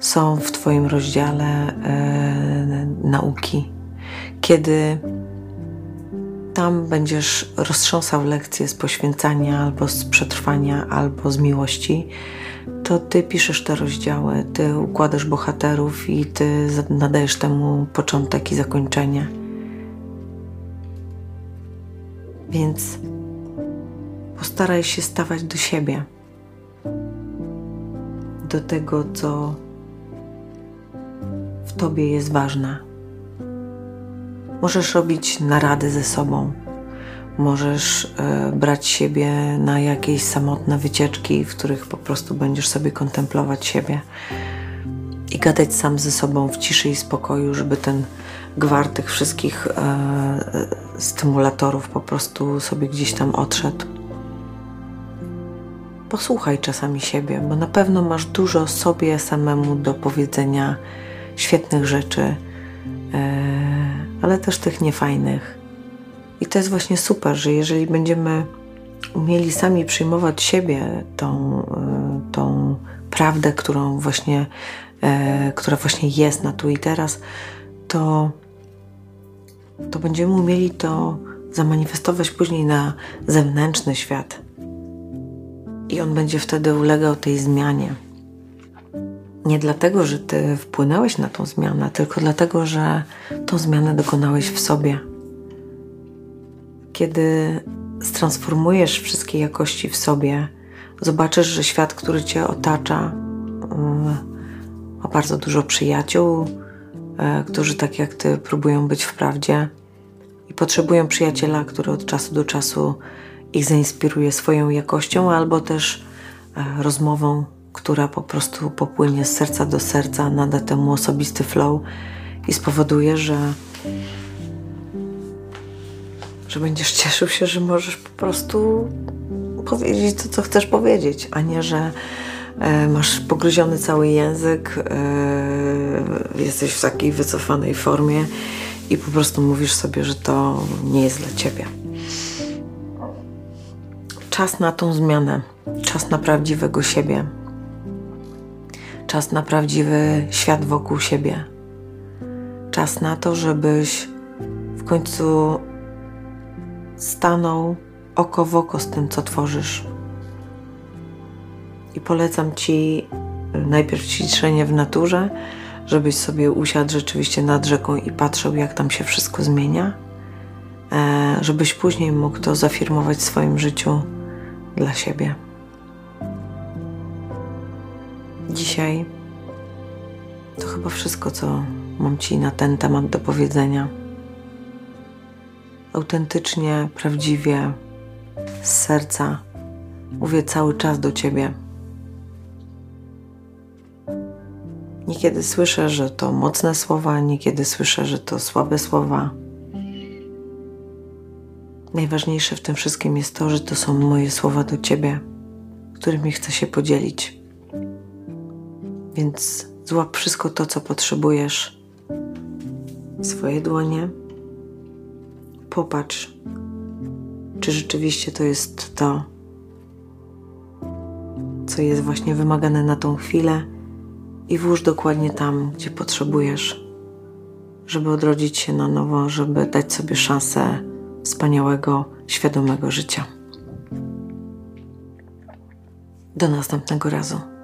są w Twoim rozdziale e, nauki. Kiedy tam będziesz roztrząsał lekcje z poświęcania, albo z przetrwania, albo z miłości, to ty piszesz te rozdziały, ty układasz bohaterów i ty nadajesz temu początek i zakończenie. Więc postaraj się stawać do siebie, do tego, co w tobie jest ważne. Możesz robić narady ze sobą, możesz e, brać siebie na jakieś samotne wycieczki, w których po prostu będziesz sobie kontemplować siebie i gadać sam ze sobą w ciszy i spokoju, żeby ten gwar tych wszystkich e, e stymulatorów po prostu sobie gdzieś tam odszedł. Posłuchaj czasami siebie, bo na pewno masz dużo sobie samemu do powiedzenia świetnych rzeczy, ale też tych niefajnych. I to jest właśnie super, że jeżeli będziemy umieli sami przyjmować siebie, tą, e, tą prawdę, którą właśnie, e, która właśnie jest na tu i teraz, to, to będziemy umieli to zamanifestować później na zewnętrzny świat. I on będzie wtedy ulegał tej zmianie. Nie dlatego, że ty wpłynąłeś na tą zmianę, tylko dlatego, że tą zmianę dokonałeś w sobie. Kiedy transformujesz wszystkie jakości w sobie, zobaczysz, że świat, który cię otacza, ma bardzo dużo przyjaciół, e, którzy tak jak ty próbują być w prawdzie i potrzebują przyjaciela, który od czasu do czasu ich zainspiruje swoją jakością albo też e, rozmową która po prostu popłynie z serca do serca, nada temu osobisty flow i spowoduje, że, że będziesz cieszył się, że możesz po prostu powiedzieć to, co chcesz powiedzieć, a nie, że e, masz pogryziony cały język, e, jesteś w takiej wycofanej formie i po prostu mówisz sobie, że to nie jest dla ciebie. Czas na tą zmianę, czas na prawdziwego siebie, czas na prawdziwy świat wokół siebie. Czas na to, żebyś w końcu stanął oko w oko z tym, co tworzysz. I polecam Ci najpierw ćwiczenie w naturze, żebyś sobie usiadł rzeczywiście nad rzeką i patrzył, jak tam się wszystko zmienia, e, żebyś później mógł to zafirmować w swoim życiu dla siebie. Dzisiaj to chyba wszystko, co mam Ci na ten temat do powiedzenia. Autentycznie, prawdziwie, z serca mówię cały czas do Ciebie. Niekiedy słyszę, że to mocne słowa, niekiedy słyszę, że to słabe słowa. Najważniejsze w tym wszystkim jest to, że to są moje słowa do Ciebie, którymi chcę się podzielić. Więc złap wszystko to, co potrzebujesz w swoje dłonie. Popatrz, czy rzeczywiście to jest to, co jest właśnie wymagane na tą chwilę, i włóż dokładnie tam, gdzie potrzebujesz, żeby odrodzić się na nowo, żeby dać sobie szansę wspaniałego, świadomego życia. Do następnego razu.